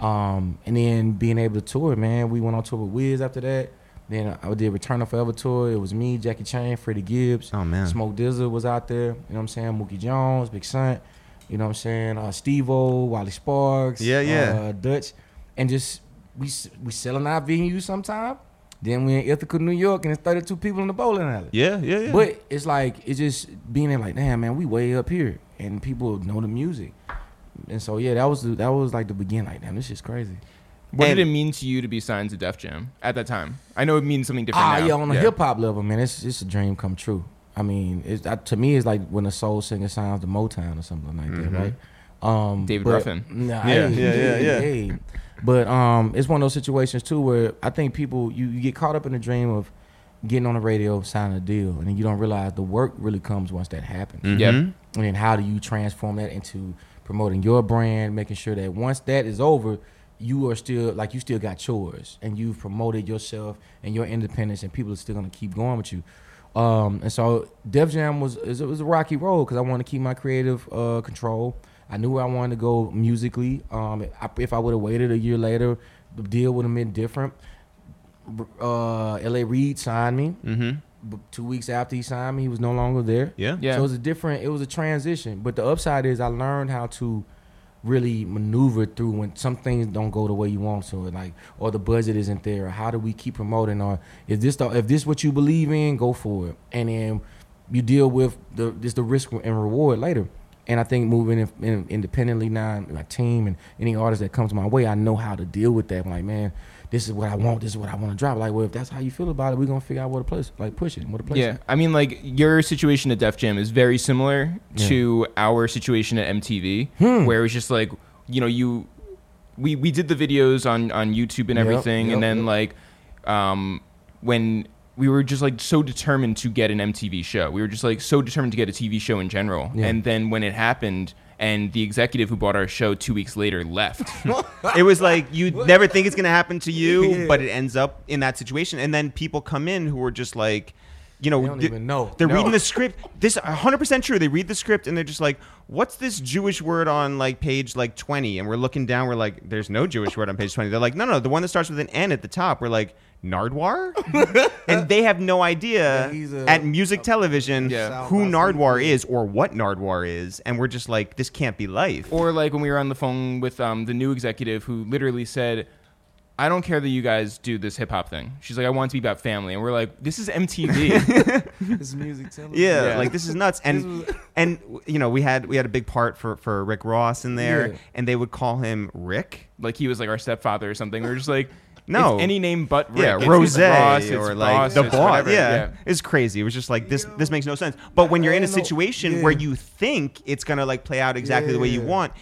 Um, and then being able to tour, man, we went on tour with Wiz after that. Then I did Return of Forever tour. It was me, Jackie Chan, Freddie Gibbs. Oh man. Smoke DZA was out there. You know what I'm saying? Mookie Jones, Big Son. You know what I'm saying? Uh, Steve-O, Wally Sparks. Yeah, yeah. Uh, Dutch. And just, we we selling our venues sometime. Then we in Ithaca, New York, and it's 32 people in the bowling alley. Yeah, yeah, yeah. But it's like, it's just being in like, damn, man, we way up here. And people know the music. And so, yeah, that was the, that was like the beginning. Like, damn, this is crazy. What And- did it mean to you to be signed to Def Jam at that time? I know it means something different Ah, now. yeah, on a hip hop level, man, it's it's a dream come true. I mean, it's uh, to me, it's like when a soul singer signs to Motown or something like that, right? Um, David but- Ruffin. Nah, Mm-hmm. Yeah, hey, yeah, yeah, hey, yeah. hey. But um, it's one of those situations too where I think people you, you get caught up in the dream of getting on the radio, signing a deal, and then you don't realize the work really comes once that happens. Yep. Mhm. And then how do you transform that into promoting your brand, making sure that once that is over, you are still like you still got chores and you've promoted yourself and your independence, and people are still gonna keep going with you. Um, and so Def Jam was it was a rocky road because I wanted to keep my creative uh, control. I knew where I wanted to go musically. Um, I, if I would have waited a year later, the deal would have been different. Uh, L.A. Reid signed me. Mhm. But two weeks after he signed me, he was no longer there. Yeah. Yeah. So it was a different. It was a transition. But the upside is I learned how to really maneuver through when some things don't go the way you want to, like or the budget isn't there. Or how do we keep promoting? Or if this the, if this what you believe in, go for it. And then you deal with the this the risk and reward later. And I think moving in, in, independently now, my team and any artist that comes my way, I know how to deal with that. I'm like, man, this is what I want. This is what I want to drop. Like, well, if that's how you feel about it, we're gonna figure out what to place, like, push it, where to place Yeah, it. I mean, like your situation at Def Jam is very similar Yeah. to our situation at MTV, Hmm. where it's just like you know you we we did the videos on on YouTube and Yep, everything, yep, and then yep. like um when we were just like so determined to get an MTV show, we were just like so determined to get a TV show in general, Yeah. and then when it happened. And the executive who bought our show two weeks later left. [laughs] it was like you never think it's gonna happen to you, Yeah. but it ends up in that situation, and then people come in who are just like, you know, They don't th- even know. They're No. reading the script. This 100% true. They read the script and they're just like, "What's this Jewish word on like page like 20?" And we're looking down. We're like, "There's no Jewish word on page 20." They're like, "No, no, the one that starts with an N at the top." We're like, "Nardwuar?" [laughs] and they have no idea Yeah, a- at music television Yeah. who South by Nardwuar is or what Nardwuar is, and we're just like, "This can't be life." Or like when we were on the phone with um, the new executive who literally said, "I don't care that you guys do this hip hop thing." She's like, "I want it to be about family," and we're like, "This is MTV." It's [laughs] music television. Yeah, Yeah. like this is nuts. And This [laughs] and you know, we had we had a big part for for Rick Ross in there, Yeah. and they would call him Rick. like he was like our stepfather or something. We are just like, No. it's any name but Rick. Yeah, It's Rose Ross, it's or like Ross, the it's boss. whatever. Yeah. it's crazy. It was just like this. This makes no sense. But when you're in a situation Yeah. where you think it's gonna like play out exactly the way you Yeah. want,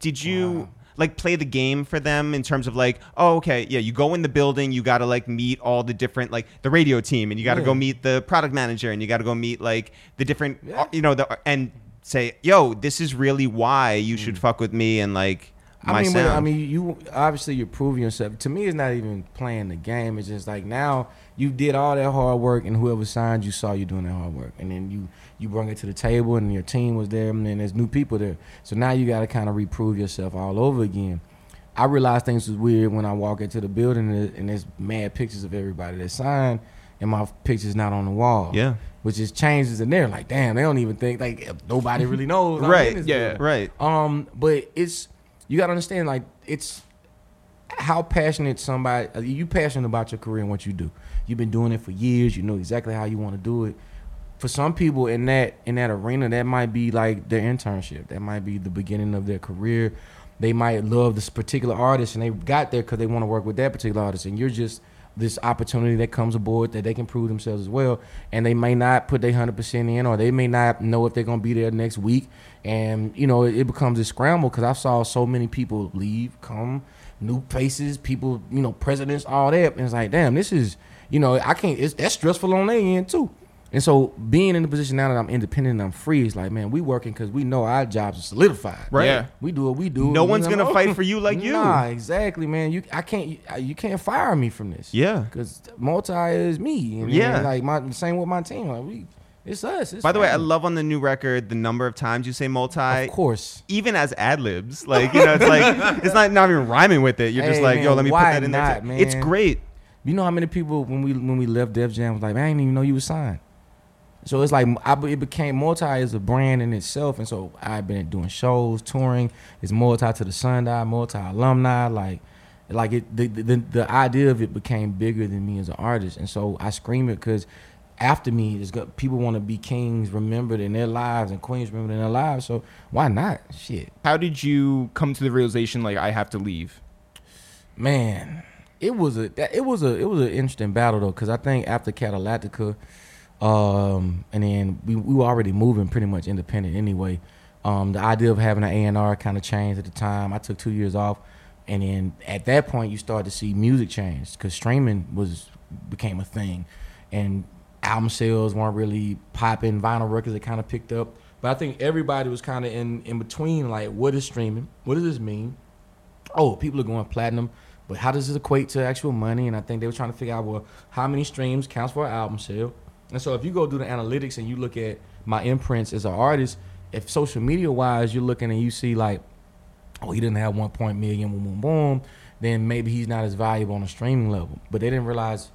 did you? Like play the game for them in terms of like, oh, okay, yeah, you go in the building, you got to like meet all the different like the radio team, and you got to Yeah. go meet the product manager, and you got to go meet like the different, Yeah. you know, the and say, yo, this is really why you should fuck with me and like my I mean, but, sound. I mean, you obviously you're proving yourself. To me, it's not even playing the game. It's just like now you did all that hard work, and whoever signed you saw you doing that hard work, and then you you brought it to the table, and your team was there, and then there's new people there. So now you got to kind of reprove yourself all over again. I realized things was weird when I walk into the building and, there's mad pictures of everybody that signed, and my picture's not on the wall. yeah, which just changes, and they're like, damn, they don't even think like nobody really knows. Right, yeah, building. right. Um, but it's you gotta understand like it's how passionate somebody uh, you passionate about your career and what you do. You've been doing it for years. You know exactly how you want to do it. For some people in that in that arena, that might be like their internship. That might be the beginning of their career. They might love this particular artist and they got there because they want to work with that particular artist. And you're just this opportunity that comes aboard that they can prove themselves as well. And they may not put their hundred percent in, or they may not know if they're gonna be there next week. And you know, it, it becomes a scramble because I saw so many people leave, come, new faces, people, you know, presidents, all that. And it's like, damn, this is, you know, I can't. It's that's stressful on their end too. And so being in the position now that I'm independent and I'm free, it's like, man, we working because we know our jobs are solidified. Right. Yeah. We do what we do. No one's gonna fight for you like [laughs] you. Nah, exactly, man. You, I can't, you can't fire me from this. Yeah. Because multi is me. And Yeah. like my same with my team. Like we, it's us. It's By the way, I love on the new record the number of times you say multi. of course. Even as ad libs, like you know, it's like it's not not even rhyming with it. You're just Hey, like, yo, let me put that in there. not, too. man? It's great. You know how many people when we when we left Def Jam was like, man, I didn't even know you were signed. So it's like I, it became multi as a brand in itself, and so I've been doing shows, touring. It's multi to the Sundial, multi alumni, like, like it. The, the the idea of it became bigger than me as an artist, and so I scream it because after me, it's got people want to be kings remembered in their lives and queens remembered in their lives. So why not? Shit. How did you come to the realization like I have to leave? Man, it was a it was a it was an interesting battle though, because I think after Cadillactica, um, and then we we were already moving pretty much independent anyway. Um, the idea of having an A and R kind of changed at the time. I took two years off, and then at that point you start to see music change because streaming was became a thing, and album sales weren't really popping. Vinyl records had kind of picked up, but I think everybody was kind of in in between. Like, what is streaming? What does this mean? oh, people are going platinum, but how does this equate to actual money? And I think they were trying to figure out, well, how many streams counts for an album sale? And so if you go do the analytics and you look at my imprints as an artist, if social media wise you're looking and you see like, oh, he didn't have million, boom, boom, boom, then maybe he's not as valuable on a streaming level. But they didn't realize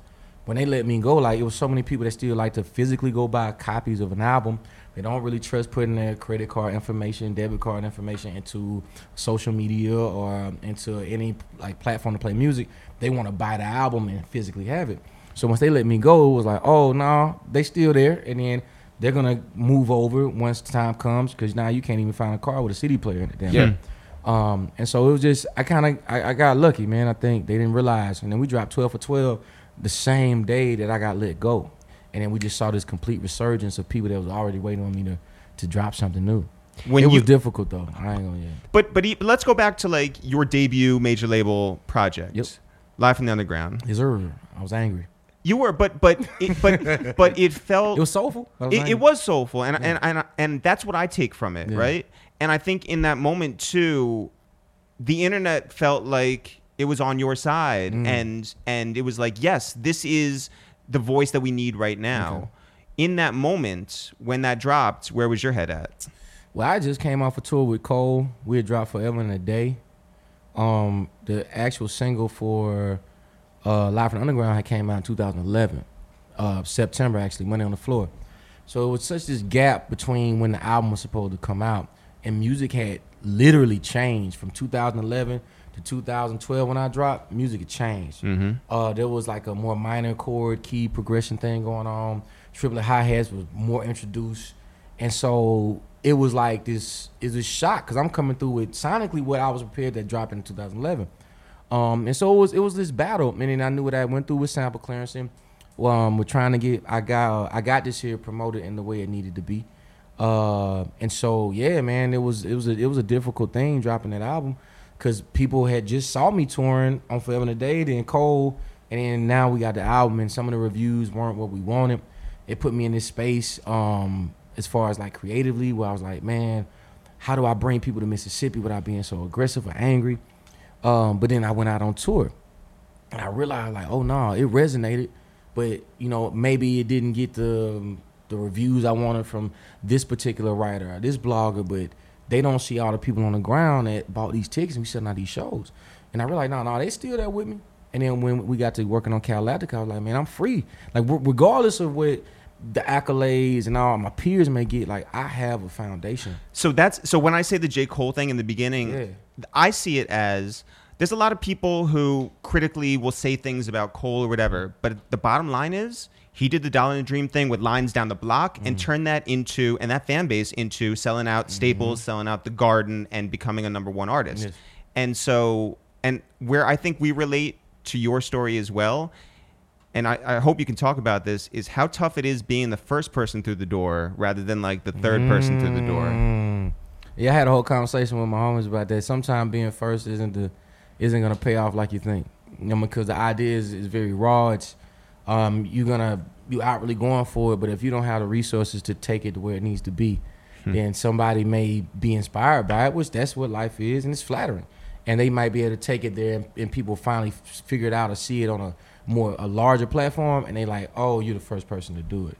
when they let me go, like it was so many people that still like to physically go buy copies of an album. They don't really trust putting their credit card information, debit card information into social media or into any like platform to play music. They want to buy the album and physically have it. So once they let me go, it was like, oh no, they still there, and then they're gonna move over once the time comes because now you can't even find a car with a CD player in it. Damn. Yeah. Um, and so it was just I kind of I, I got lucky, man. I think they didn't realize, and then we dropped twelve for twelve the same day that I got let go, and then we just saw this complete resurgence of people that was already waiting on me to to drop something new. When it you was difficult though. I ain't gonna yeah. But but let's go back to like your debut major label project, Yep. Live from the Underground. Yes, sir. I was angry. You were, but but it, but [laughs] but it felt It was soulful. Was it, it was soulful, and, Yeah. and and and that's what I take from it, Yeah. right? And I think in that moment too, the internet felt like it was on your side, Mm. and and it was like, yes, this is the voice that we need right now. Okay. in that moment when that dropped, where was your head at? Well, I just came off a tour with Cole. We had dropped Forever in a Day. Um, the actual single for uh, Live from the Underground had came out in 2011, uh, September actually, money on the Floor. So it was such this gap between when the album was supposed to come out, and music had literally changed from 2011 to 2012 when I dropped. Music had changed. Mm-hmm. Uh, there was like a more minor chord key progression thing going on. Triplet hi hats was more introduced, and so it was like this is a shock because I'm coming through with sonically what I was prepared that dropped in 2011. Um, and so it was it was this battle, meaning I knew what I went through with sample clearancing. Well, um, we're trying to get I got uh, I got this here promoted in the way it needed to be. Uh, and so yeah, man, it was it was a, it was a difficult thing dropping that album because people had just saw me touring on Forever and a Day, then Cole, and then now we got the album, and some of the reviews weren't what we wanted. It put me in this space um, as far as like creatively, where I was like, man, how do I bring people to Mississippi without being so aggressive or angry? Um, but then I went out on tour, and I realized like, oh no, it resonated, but you know maybe it didn't get the the reviews I wanted from this particular writer or this blogger, but they don't see all the people on the ground that bought these tickets and we selling out these shows. And I realized, no, no, they still there with me. And then when we got to working on Galactic, I was like, man, I'm free. Like regardless of what the accolades and all my peers may get, like I have a foundation. So that's so when I say the J. Cole thing in the beginning, Yeah. I see it as there's a lot of people who critically will say things about Cole or whatever, but the bottom line is he did the Dollar and Dream thing with lines down the block and turned that into and that fan base into selling out Staples, selling out the Garden, and becoming a number one artist. Yes. And so, and where I think we relate to your story as well, and I, I hope you can talk about this, is how tough it is being the first person through the door rather than like the third person through the door. Mm. Yeah, I had a whole conversation with my homies about that. Sometimes being first isn't the isn't gonna pay off like you think. You know, because the idea is, is very raw. It's um, you're gonna you outwardly going for it, but if you don't have the resources to take it to where it needs to be, then somebody may be inspired by it, which that's what life is, and it's flattering. And they might be able to take it there, and, and people finally f- figure it out or see it on a more a larger platform, and they like, oh, you're the first person to do it.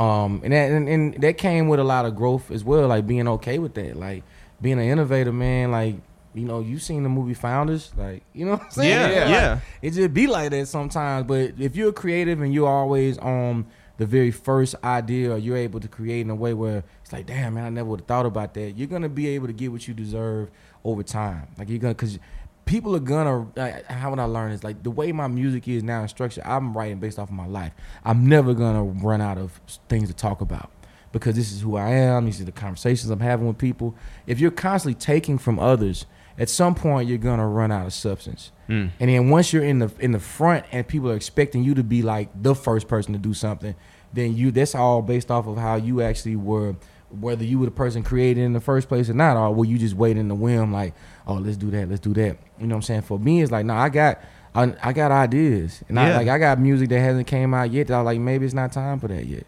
Um, and that and, and that came with a lot of growth as well, like being okay with that, like being an innovator, man. Like you know, you've seen the movie Founders, like you know what I'm saying? Yeah, Like, yeah. it just be like that sometimes. But if you're creative and you're always on the very first idea, or you're able to create in a way where it's like, damn man, I never would have thought about that. You're gonna be able to get what you deserve over time. Like you're gonna, cause people are gonna. Like, how would I learn is like the way my music is now in structure. I'm writing based off of my life. I'm never gonna run out of things to talk about because this is who I am. These are the conversations I'm having with people. If you're constantly taking from others, at some point you're gonna run out of substance. Mm. And then once you're in the in the front and people are expecting you to be like the first person to do something, then you that's all based off of how you actually were whether you were the person created in the first place or not, or were you just waiting in the whim like, oh let's do that, let's do that. You know what I'm saying? For me it's like, no, I got I, I got ideas. And I like I got music that hasn't came out yet that I was like maybe it's not time for that yet.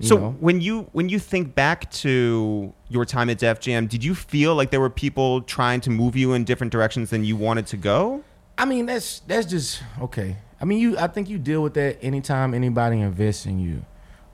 So know? when you when you think back to your time at Def Jam, did you feel like there were people trying to move you in different directions than you wanted to go? I mean, that's that's just okay. I mean, you. I think you deal with that anytime anybody invests in you.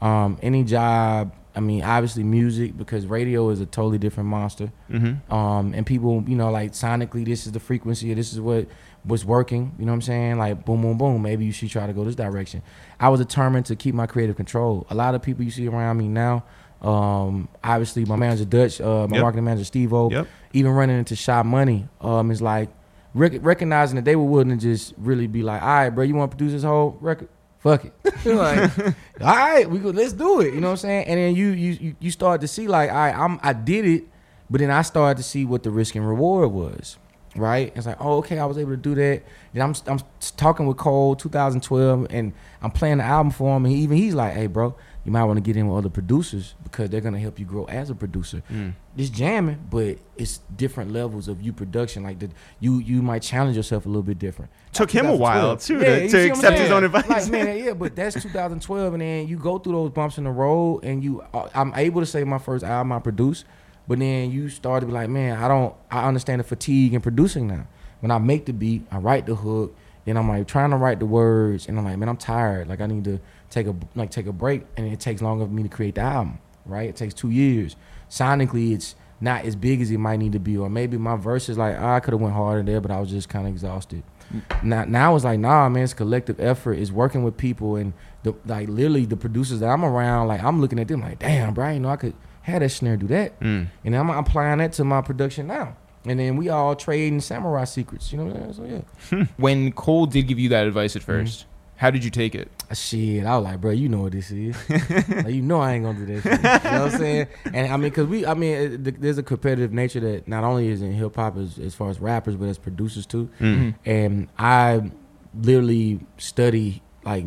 Um, any job. I mean, obviously music because radio is a totally different monster. Mm-hmm. Um, and people, you know, like sonically, this is the frequency. This is what was working. You know what I'm saying? Like boom, boom, boom. Maybe you should try to go this direction. I was determined to keep my creative control. A lot of people you see around me now. Um, obviously, my manager Dutch, uh, my Yep. marketing manager Steve O, Yep. even running into Shop Money, um, is like rec- recognizing that they were willing to just really be like, all right, bro, you want to produce this whole record? Fuck it. [laughs] [laughs] like, all right, we go, let's do it. You know what I'm saying? And then you you you, you start to see like, all right, I'm I did it, but then I started to see what the risk and reward was. Right? It's like, oh, okay, I was able to do that. Then I'm I'm talking with Cole 2012, and I'm playing the album for him, and he, even he's like, hey, bro, you might want to get in with other producers because they're gonna help you grow as a producer Mm. it's jamming, but it's different levels of you production. Like the, you, you might challenge yourself a little bit different. Took him a while, 2012. too, to- to I'm accept his own advice. Like man, [laughs] yeah, but that's 2012, and then you go through those bumps in the road, and you, uh, I'm able to say my first album I produced, but then you start to be like, man, I don't, I understand the fatigue in producing now. When I make the beat, I write the hook. Then I'm like trying to write the words, and I'm like, man, I'm tired. Like I need to take a like take a break, and it takes longer for me to create the album. Right? It takes two years. Sonically, it's not as big as it might need to be, or maybe my verse is like oh, I could have went harder there, but I was just kind of exhausted. Mm. Now, now it's like nah, man, it's collective effort. It's working with people, and the like literally the producers that I'm around, like I'm looking at them like, damn, bro, you know I could have that snare do that, Mm. and I'm applying that to my production now. And then we all trading samurai secrets, you know what I'm saying? So yeah. When Cole did give you that advice at 1st Mm-hmm. how did you take it? Uh, Shit, I was like, bro, you know what this is. [laughs] like, you know I ain't gonna do that. Shit. You know what I'm saying? And I mean, cause we, I mean, it, th- there's a competitive nature that not only is in hip hop as, as far as rappers, but as producers too. Mm. And I literally study like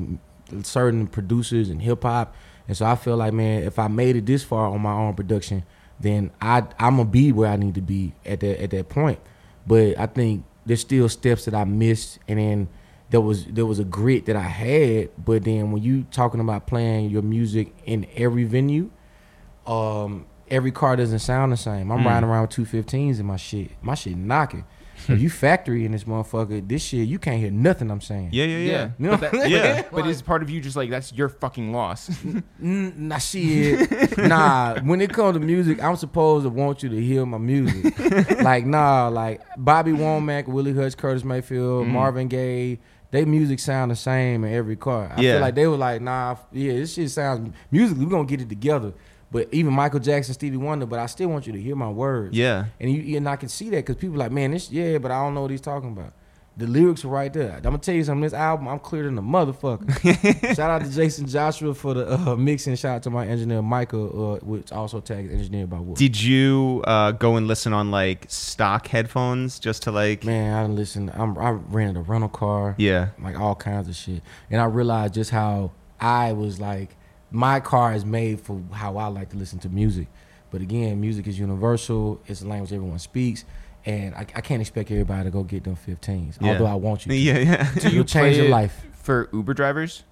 certain producers in hip hop, and so I feel like, man, if I made it this far on my own production, then I I'm gonna be where I need to be at that at that point. But I think there's still steps that I missed, and then there was there was a grit that I had. But then when you talking about playing your music in every venue, um, every car doesn't sound the same. I'm Mm. riding around with two 15s in my shit. My shit knocking. If you factory in this motherfucker, this shit you can't hear nothing I'm saying. Yeah, yeah, yeah. You know But what I'm Yeah. saying? But is part of you just like that's your fucking loss? Mm, nah, shit. nah, when it comes to music, I'm supposed to want you to hear my music. [laughs] like, nah, like Bobby Womack, Willie Hutch, Curtis Mayfield, Mm-hmm. Marvin Gaye, they music sound the same in every car. I Yeah. feel like they were like, nah, yeah, this shit sounds musically, we're gonna get it together. But even Michael Jackson, Stevie Wonder, but I still want you to hear my words. Yeah. And you and I can see that because people like, man, this yeah, but I don't know what he's talking about. The lyrics are right there. I'm gonna tell you something. This album, I'm clearer than a motherfucker. [laughs] shout out to Jaycen Joshua for the uh, mixing. Shout out to my engineer Michael, uh, which also tags engineered by Wolf. Did you uh, go and listen on like stock headphones just to like? Man, I listen. I'm, I rented a rental car, Yeah. like all kinds of shit, and I realized just how I was like, my car is made for how I like to listen to music. But again, music is universal. It's a language everyone speaks, and I, I can't expect everybody to go get them 15s. Yeah. Although I want you, [laughs] to. Yeah, yeah. Do you change your life. for Uber drivers?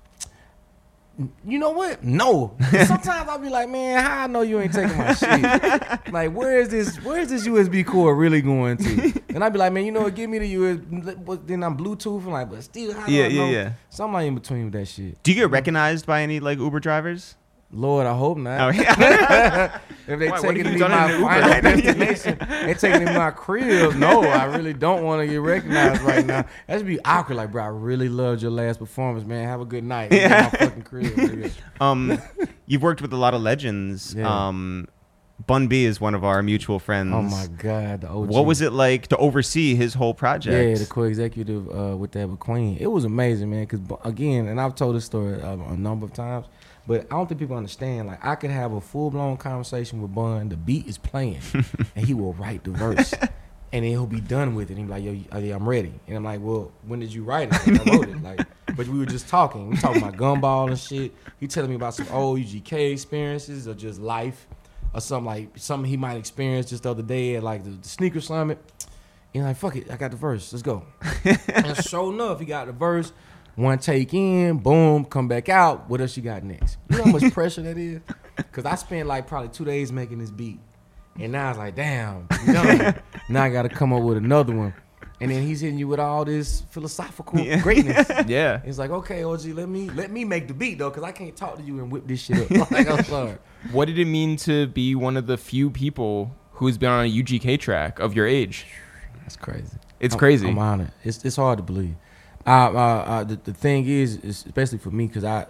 You know what? No. Sometimes I'll be like, man, how I know you ain't taking my shit? [laughs] like, where is this? Where is this USB cord really going to? And I'd be like, man, you know what? Give me the USB. But then I'm Bluetooth and like, but still, how do Yeah, I yeah, know? yeah. So I'm in between with that shit. Do you get recognized by any like Uber drivers? Lord, I hope not. Oh yeah. [laughs] [laughs] If they Why, taking me my in final [laughs] destination, they taking me my crib. No, I really don't want to get recognized right now. That'd be awkward. Like, bro, I really loved your last performance, man. Have a good night. Yeah. fucking crib. [laughs] um, you've worked with a lot of legends. Yeah. Um, Bun B is one of our mutual friends. Oh my god. What was it like to oversee his whole project? Yeah, the co-executive uh, with that with Queen. It was amazing, man. Because again, and I've told this story uh, a number of times, but I don't think people understand. Like, I could have a full blown conversation with Bun. The beat is playing, [laughs] and he will write the verse, [laughs] and then he'll be done with it. And he'll be like, "Yo, oh, yeah, I'm ready." And I'm like, "Well, when did you write it?" Like, I wrote it. Like, [laughs] but we were just talking. We talking about gumball and shit. He telling me about some old UGK experiences or just life, or something like something he might experience just the other day at like the, the sneaker summit. And like, fuck it, I got the verse. Let's go. and sure enough, he got the verse. One take in, boom, come back out. What else you got next? You know how much [laughs] pressure that is? Because I spent like probably two days making this beat. And now it's like, damn, you [laughs] now I got to come up with another one. And then he's hitting you with all this philosophical Yeah. [laughs] greatness. Yeah. It's like, okay, OG, let me let me make the beat though, because I can't talk to you and whip this shit up. like, I'm sorry. What did it mean to be one of the few people who's been on a UGK track of your age? That's crazy. It's I'm- crazy. I'm honored. It's it's hard to believe. Uh, uh, the, the thing is, is especially for me, because I,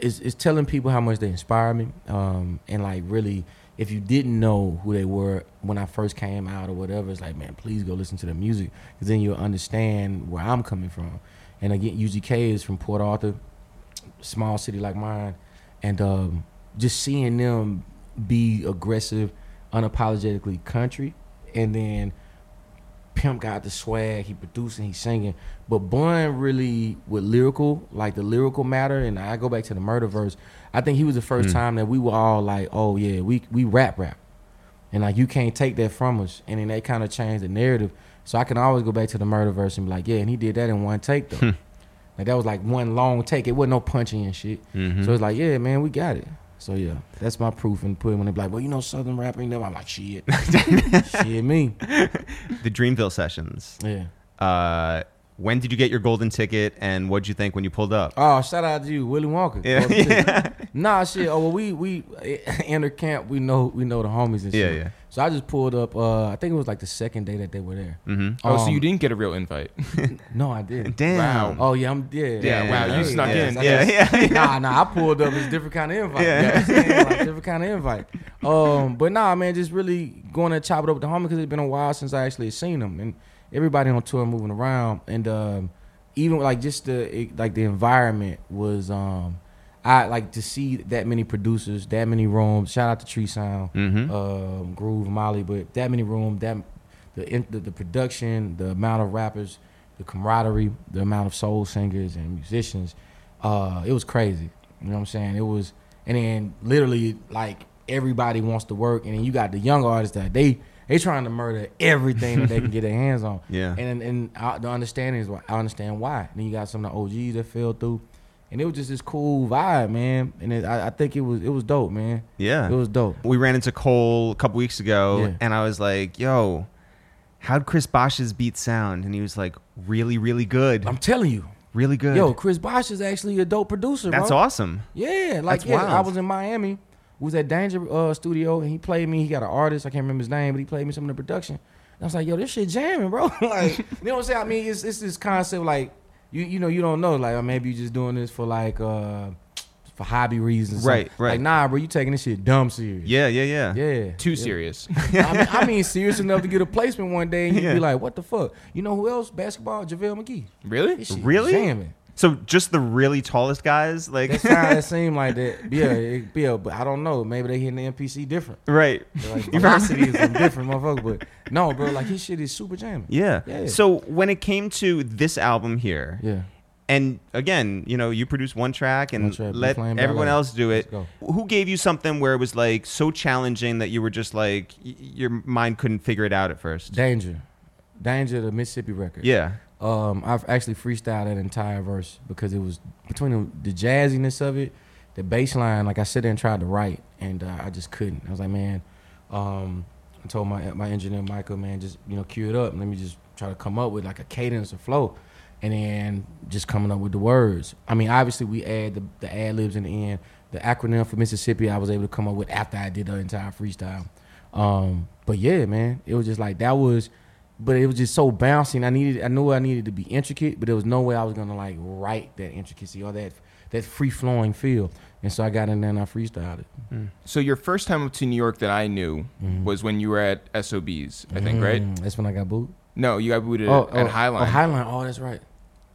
it's, it's telling people how much they inspire me, um, and like really, if you didn't know who they were when I first came out or whatever, it's like, man, please go listen to their music, because then you'll understand where I'm coming from. And again, UGK is from Port Arthur, small city like mine, and um, just seeing them be aggressive, unapologetically country, and then Pimp got the swag, he producing, he singing. But Bun really with lyrical, like the lyrical matter, and I go back to the murder verse. I think he was the first time that we were all like, oh yeah, we we rap rap. And like you can't take that from us. And then they kind of changed the narrative. So I can always go back to the murder verse and be like, yeah, and he did that in one take though. like that was like one long take. It wasn't no punching and shit. Mhm. So it's like, yeah, man, we got it. So yeah, that's my proof and put when they be like, well, you know, Southern you know, I'm like, shit, [laughs] shit, me, the Dreamville sessions. yeah. Uh, when did you get your golden ticket, and what'd you think when you pulled up? Oh, shout out to you, Willie Walker. Yeah. Ticket. [laughs] Nah, shit. Oh well, we we [laughs] enter camp. We know we know the homies and Yeah, shit. yeah. So I just pulled up. Uh, I think it was like the second day that they were there. Mm-hmm. Oh, so Um, you didn't get a real invite? [laughs] No, I didn't. Damn. Wow. Oh yeah, I'm yeah. Yeah, wow, you snuck in. Yeah, guess- yeah, yeah. Nah, nah, I pulled up. It's a different kind of invite. Yeah. You know what I'm saying? Like, different kind of invite. Um, but nah, man, just really going to chop it up with the homie because it's been a while since I actually seen them and everybody on tour moving around and um, even like just the it, like the environment was um, I like to see that many producers, that many rooms. Shout out to Tree Sound, Mhm. um, Groove, Molly, but that many rooms, that the, in- the the production, the amount of rappers, the camaraderie, the amount of soul singers and musicians, uh, it was crazy. You know what I'm saying? It was, and then literally like everybody wants to work, and then you got the young artists that they they trying to murder everything that they can get their [laughs] hands on. Yeah. And and I, the understanding is why I understand why. And then you got some of the OGs that fell through, and it was just this cool vibe, man. And it, I, I think it was it was dope, man. Yeah. It was dope. we ran into Cole a couple weeks ago, Yeah. and I was like, "Yo, how'd Chris Bosh's beat sound?" And he was like, "Really, really good, I'm telling you. really good." Yo, Chris Bosh is actually a dope producer, that's bro. awesome. Yeah, like yeah, I was in Miami, was at Danger uh, Studio, and he played me. He got an artist, I can't remember his name, but he played me some of the production. And I was like, yo, this shit jamming, bro. [laughs] like, you know what I'm saying? I mean, it's it's this concept like you you know you don't know like or maybe you just doing this for like uh for hobby reasons, Right, something. right. Like nah, bro, you taking this shit dumb serious. Yeah, yeah, yeah. yeah, Too yeah. serious. [laughs] I mean, I mean, serious enough to get a placement one day, and you'd Yeah. be like, what the fuck? You know who else? Basketball, JaVale McGee. really? Really? jamming. So just the really tallest guys, like That's how it seemed like that. Yeah, it, yeah, but I don't know. Maybe they hitting the MPC different. right? They're Like [laughs] oh, velocity is different, motherfucker. But no, bro, like his shit is super jamming. Yeah. Yeah. So when it came to this album here, Yeah, and again, you know, you produce one track and One track, let everyone else do it. Who gave you something where it was like so challenging that you were just like y- your mind couldn't figure it out at first? Danger, Danger, the Mississippi record. Yeah. Um, I've actually freestyled that entire verse because it was between the, the jazziness of it, the bass line. Like I sit there and tried to write, and uh, I just couldn't. I was like, man, um, I told my my engineer Michael, man, just you know, cue it up. Let me just try to come up with like a cadence or flow, and then just coming up with the words. I mean, obviously we add the, the ad libs in the end. The acronym for Mississippi, I was able to come up with after I did the entire freestyle. Um, but yeah, man, it was just like that was but it was just so bouncy. And I needed, I knew I needed to be intricate, but there was no way I was gonna like write that intricacy or that that free flowing feel. And so I got in there and I freestyled it. So your first time up to New York that I knew was when you were at SOBs, I think, right? Mm, That's when I got booed. No, you got booted Oh, at, oh, at Highline. Oh, Highline. Oh, that's right.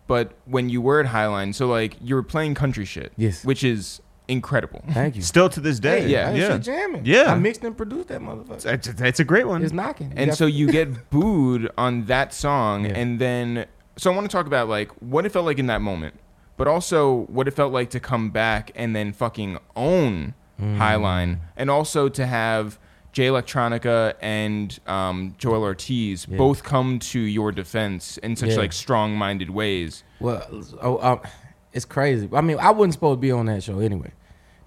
but when you were at Highline, so like you were playing country shit, Yes. which is incredible. Thank you. Still to this day. Hey, yeah, that Yeah. jamming. Yeah. I mixed and produced that motherfucker. That's, it's, it's a great one. It's knocking. You And got- so you get [laughs] booed on that song, Yeah. and then so I want to talk about like what it felt like in that moment, but also what it felt like to come back and then fucking own Mm. Highline, and also to have Jay Electronica and um, Joel Ortiz Yeah. both come to your defense in such Yeah. like strong-minded ways. Well, oh, um, it's crazy. I mean, I wasn't supposed to be on that show anyway.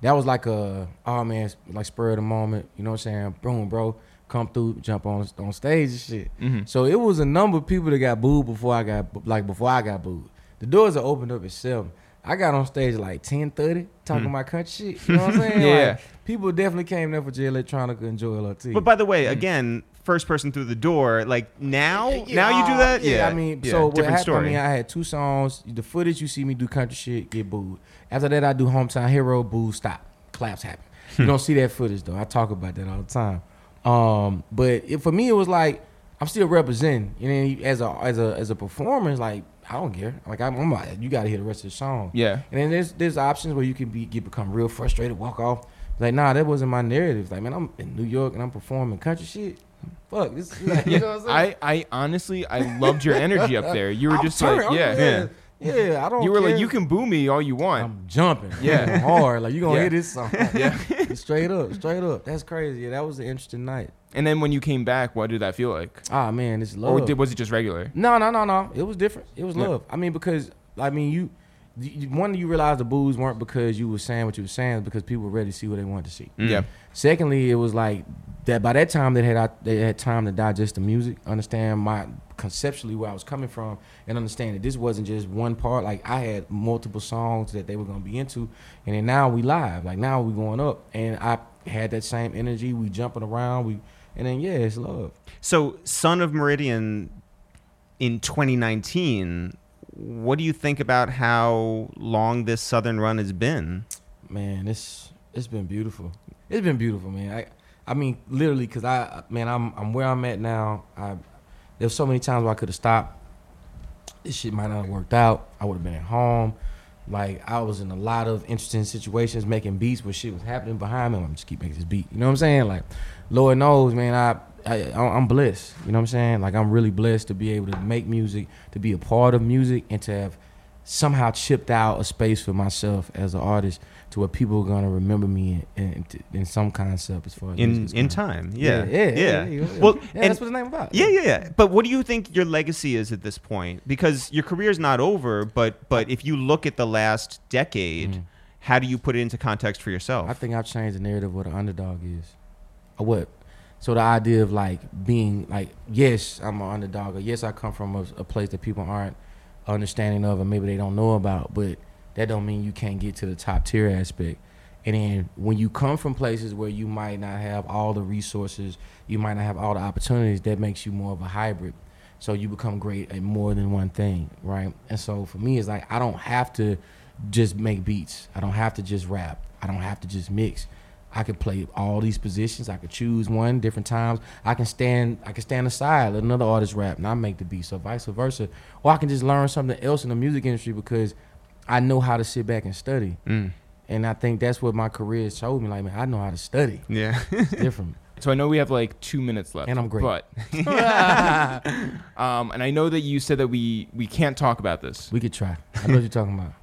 That was like a oh man, like spur of the moment. You know what I'm saying? Boom, bro, come through, jump on on stage and shit. Mhm. So it was a number of people that got booed before I got like before I got booed. The doors are opened up at seven. I got on stage at like ten thirty, talking my country shit. You know what I'm saying? [laughs] Yeah. Like, people definitely came there for Jay Electronica and Joel Ortiz. but by the way, again, first person through the door. Like now, now you do that. Yeah, I mean, yeah, so what different happened? story. I mean, I had two songs. The footage you see me do country shit get booed. After that, I do hometown hero boo stop claps happen. Hmm. you don't see that footage though. I talk about that all the time. Um, but it, for me, it was like I'm still representing. You know, as a as a as a performer, it's like I don't care. Like I'm, I'm like, you got to hear the rest of the song. Yeah. And then there's there's options where you can be get become real frustrated, walk off. Like nah, that wasn't my narrative. Like man, I'm in New York and I'm performing country shit. Fuck, this is [laughs] like, you know what I'm saying? I, I honestly I loved your energy up there. You were I'm just turning- like I'm- yeah. yeah, yeah. I don't. You were like you can boo me all you want. I'm jumping. Yeah. Hard. Like you gonna Yeah. hear this song. [laughs] Yeah. straight up, straight up. That's crazy. Yeah, that was an interesting night. And then when you came back, what did that feel like? Ah man, it's love. Or did, was it just regular? No, no, no, no. It was different. It was Yeah. love. I mean, because I mean, you, you one you realized the booze weren't because you were saying what you were saying, because people were ready to see what they wanted to see. Mm. Yeah. Secondly, it was like that by that time they had they had time to digest the music, understand my conceptually where I was coming from and understand that this wasn't just one part. Like I had multiple songs that they were gonna be into, and then now we live. Like now we going up, and I had that same energy. We jumping around. We and then yeah, it's love. So, Son of Meridian in 2019, what do you think about how long this Southern run has been? Man, it's it's been beautiful. It's been beautiful, man. I I mean, literally, cause I man, I'm I'm where I'm at now. I there's so many times where I could have stopped. This shit might not have worked out. I would have been at home. Like I was in a lot of interesting situations, making beats where shit was happening behind me. I'm just keep making this beat. You know what I'm saying? Like, Lord knows, man, I, I I'm blessed. You know what I'm saying? Like I'm really blessed to be able to make music, to be a part of music, and to have somehow chipped out a space for myself as an artist to where people are gonna remember me in, in, in some concept as far as In in time, yeah, yeah, yeah. yeah, yeah. Well, yeah, and- that's what the name about. Yeah, yeah, yeah. But what do you think your legacy is at this point? Because your career's not over, but but if you look at the last decade, mm. how do you put it into context for yourself? I think I've changed the narrative of what an underdog is. Or what? So the idea of like being like, yes, I'm an underdog, or yes, I come from a, a place that people aren't understanding of, and maybe they don't know about, but that don't mean you can't get to the top tier aspect. And then when you come from places where you might not have all the resources, you might not have all the opportunities, that makes you more of a hybrid. So you become great at more than one thing, right? And so for me, it's like I don't have to just make beats. I don't have to just rap. I don't have to just mix. I could play all these positions. I could choose one different times. I can stand. I can stand aside, let another artist rap, and I make the beat. So vice versa, or I can just learn something else in the music industry because I know how to sit back and study. Mm. And I think that's what my career has showed me. Like, man, I know how to study. Yeah. It's different. [laughs] So I know we have like two minutes left, And I'm great. But, [laughs] [laughs] um, and I know that you said that we we can't talk about this. we could try. I know what you're talking about.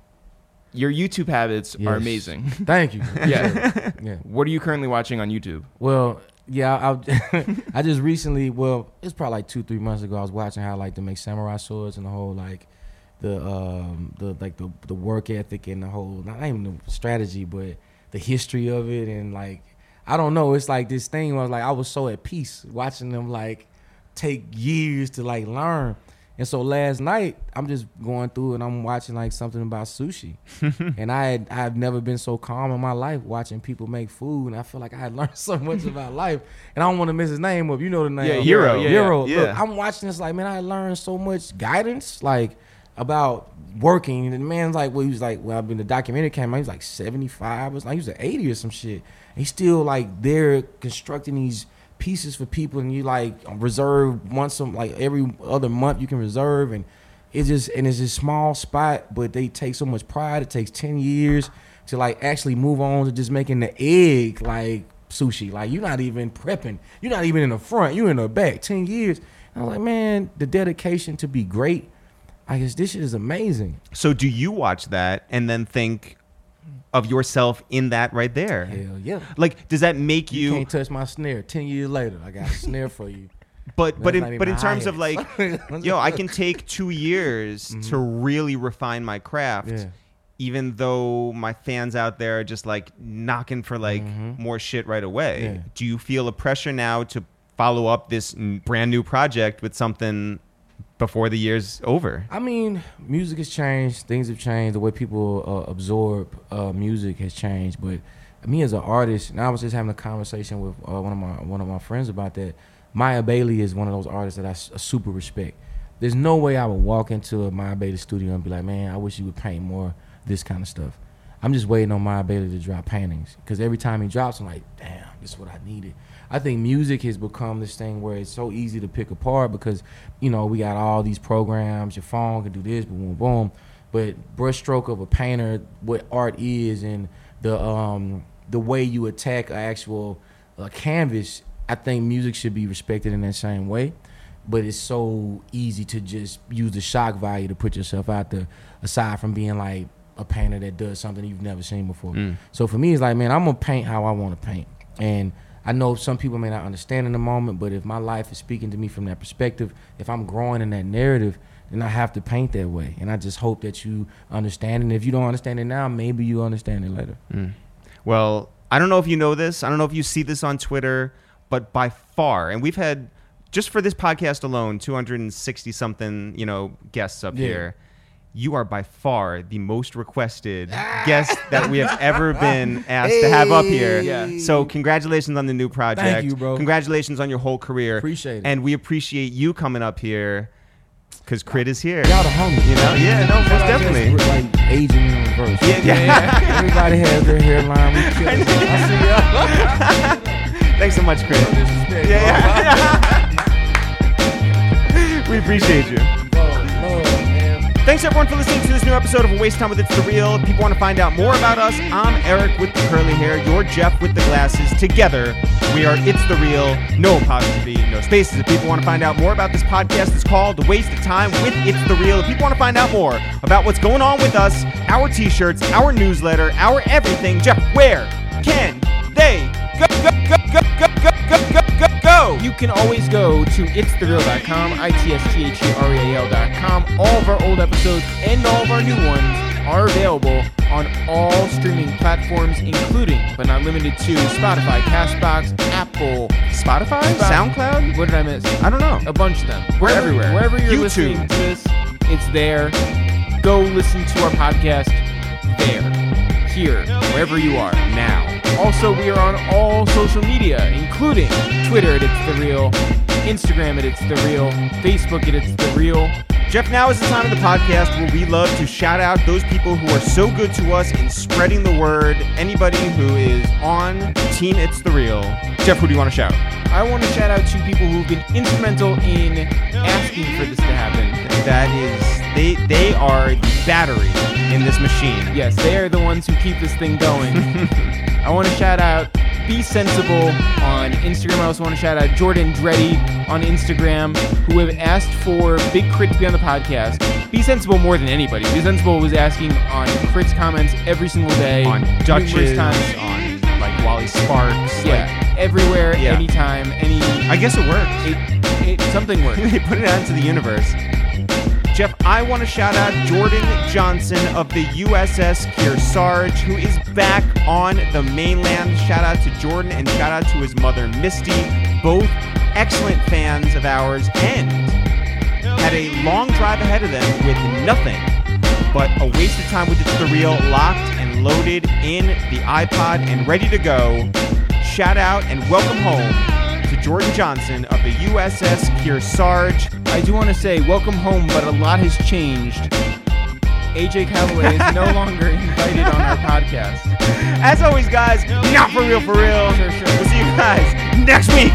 Your YouTube habits are amazing. [laughs] Thank you. [laughs] Yeah. Yeah. [laughs] what are you currently watching on YouTube? Well, yeah, I, I just recently, well, it's probably like two, three months ago. I was watching how like to make samurai swords and the whole like the um the like the the work ethic and the whole not even the strategy, but the history of it and like I don't know. It's like this thing where I was like I was so at peace watching them like take years to like learn. And so last night I'm just going through and I'm watching like something about sushi. [laughs] and I had I've never been so calm in my life watching people make food and I feel like I had [laughs] learned so much about life. And I don't want to miss his name up. You know the name. Yeah, Jiro, yeah, Jiro. yeah. Look, I'm watching this like, man, I learned so much guidance, like about working. And the man's like, well, he was like, well, when the documentary came out, he was like 75. or something. like he was like 80 or some shit. And he's still like there constructing these pieces for people, and you like reserve once some like every other month you can reserve, and it's just and it's a small spot, but they take so much pride. It takes 10 years to like actually move on to just making the egg like sushi. Like you're not even prepping. You're not even in the front. You're in the back. Ten years. And I was like, man, the dedication to be great. I guess this shit is amazing. so do you watch that and then think of yourself in that right there? Hell yeah. Like, does that make You, you? can't touch my snare. Ten years later, I got a snare for you. [laughs] but but That's in, but in terms of like, [laughs] yo, I can take two years [laughs] to mm-hmm. really refine my craft. Yeah. Even though my fans out there are just like knocking for like mm-hmm. more shit right away, Yeah. do you feel a pressure now to follow up this n- brand new project with something before the year's over? I mean, music has changed. Things have changed. The way people uh, absorb uh, music has changed. But me as an artist, and I was just having a conversation with uh, one of my one of my friends about that. Maya Bailey is one of those artists that I s- super respect. There's no way I would walk into a Maya Bailey studio and be like, "Man, I wish you would paint more this kind of stuff." I'm just waiting on Maya Bailey to drop paintings because every time he drops, I'm like, "Damn, this is what I needed." I think music has become this thing where it's so easy to pick apart because, you know, we got all these programs. Your phone can do this, boom, boom, boom. But brushstroke of a painter, what art is, and the um the way you attack an actual uh, canvas, I think music should be respected in that same way. But it's so easy to just use the shock value to put yourself out there, aside from being like a painter that does something you've never seen before. So for me, it's like, man, I'm gonna paint how I want to paint, and I know some people may not understand in the moment, but if my life is speaking to me from that perspective, if I'm growing in that narrative, then I have to paint that way. And I just hope that you understand. And if you don't understand it now, maybe you understand it later. Mm. Well, I don't know if you know this. I don't know if you see this on Twitter, but by far, and we've had just for this podcast alone, 260 something, you know, guests up Yeah. here. You are by far the most requested ah! guest that we have ever [laughs] been asked to have up here. Yeah. So congratulations on the new project. you, bro. Congratulations on your whole career. Appreciate it. And we appreciate you coming up here because K.R.I.T is here. Y'all the homies. You know? Yeah, no, most Shout out to definitely. Like aging in reverse. Yeah, yeah. Everybody has their hairline. We [laughs] kill it. I see [laughs] Thanks so much, K.R.I.T. Yeah, yeah. we appreciate you. Thanks everyone for listening to this new episode of A Waste Time with ItsTheReal. If people want to find out more about us, I'm Eric with the curly hair, you're Jeff with the glasses. Together, we are ItsTheReal. No apostrophe, no spaces. If people want to find out more about this podcast, it's called The Waste of Time with ItsTheReal. If people want to find out more about what's going on with us, our t-shirts, our newsletter, our everything, Jeff, where can they go, go, go, go, go, go, go, go, go? You can always go to itsthereal.com, I-T-S-T-H-E-R-E-A-L.com. All of our old episodes and all of our new ones are available on all streaming platforms, including, but not limited to, Spotify, Castbox, Apple, Spotify? Spot- SoundCloud? What did I miss? I don't know. A bunch of them. We're Wherever- everywhere. Wherever you're YouTube. listening to this, it's there. Go listen to our podcast there, here, wherever you are. Now. Also, we are on all social media, including Twitter at It's The Real, Instagram at It's The Real, Facebook at It's The Real. Jeff, now is the time of the podcast where we love to shout out those people who are so good to us in spreading the word. Anybody who is on Team It's the Real. Jeff, who do you want to shout? I want to shout out to people who've been instrumental in asking for this to happen. That is, they they are the battery in this machine. Yes, they are the ones who keep this thing going. [laughs] I want to shout out Be Sensible on Instagram. I also want to shout out Jordan Dreddy on Instagram, who have asked for Big K.R.I.T. to be on the podcast. Be Sensible more than anybody. Be Sensible was asking on K.R.I.T.'s comments every single day, On Duchess, times. on like Wally Sparks. Yeah, everywhere, Yeah. anytime, any. I guess it worked. it, it, something worked. [laughs] they put it out into the universe. Jeff, I want to shout out Jordan Johnson of the USS Kearsarge, who is back on the mainland. Shout out to Jordan and shout out to his mother, Misty, both excellent fans of ours and had a long drive ahead of them with nothing but a waste of time with The Real locked and loaded in the iPod and ready to go. Shout out and welcome home Jordan Johnson of the USS Kearsarge. I do want to say welcome home, but a lot has changed. AJ Calloway is no [laughs] longer invited on our podcast. As always, guys, not for real, for real. Sure, sure. We'll see you guys next week.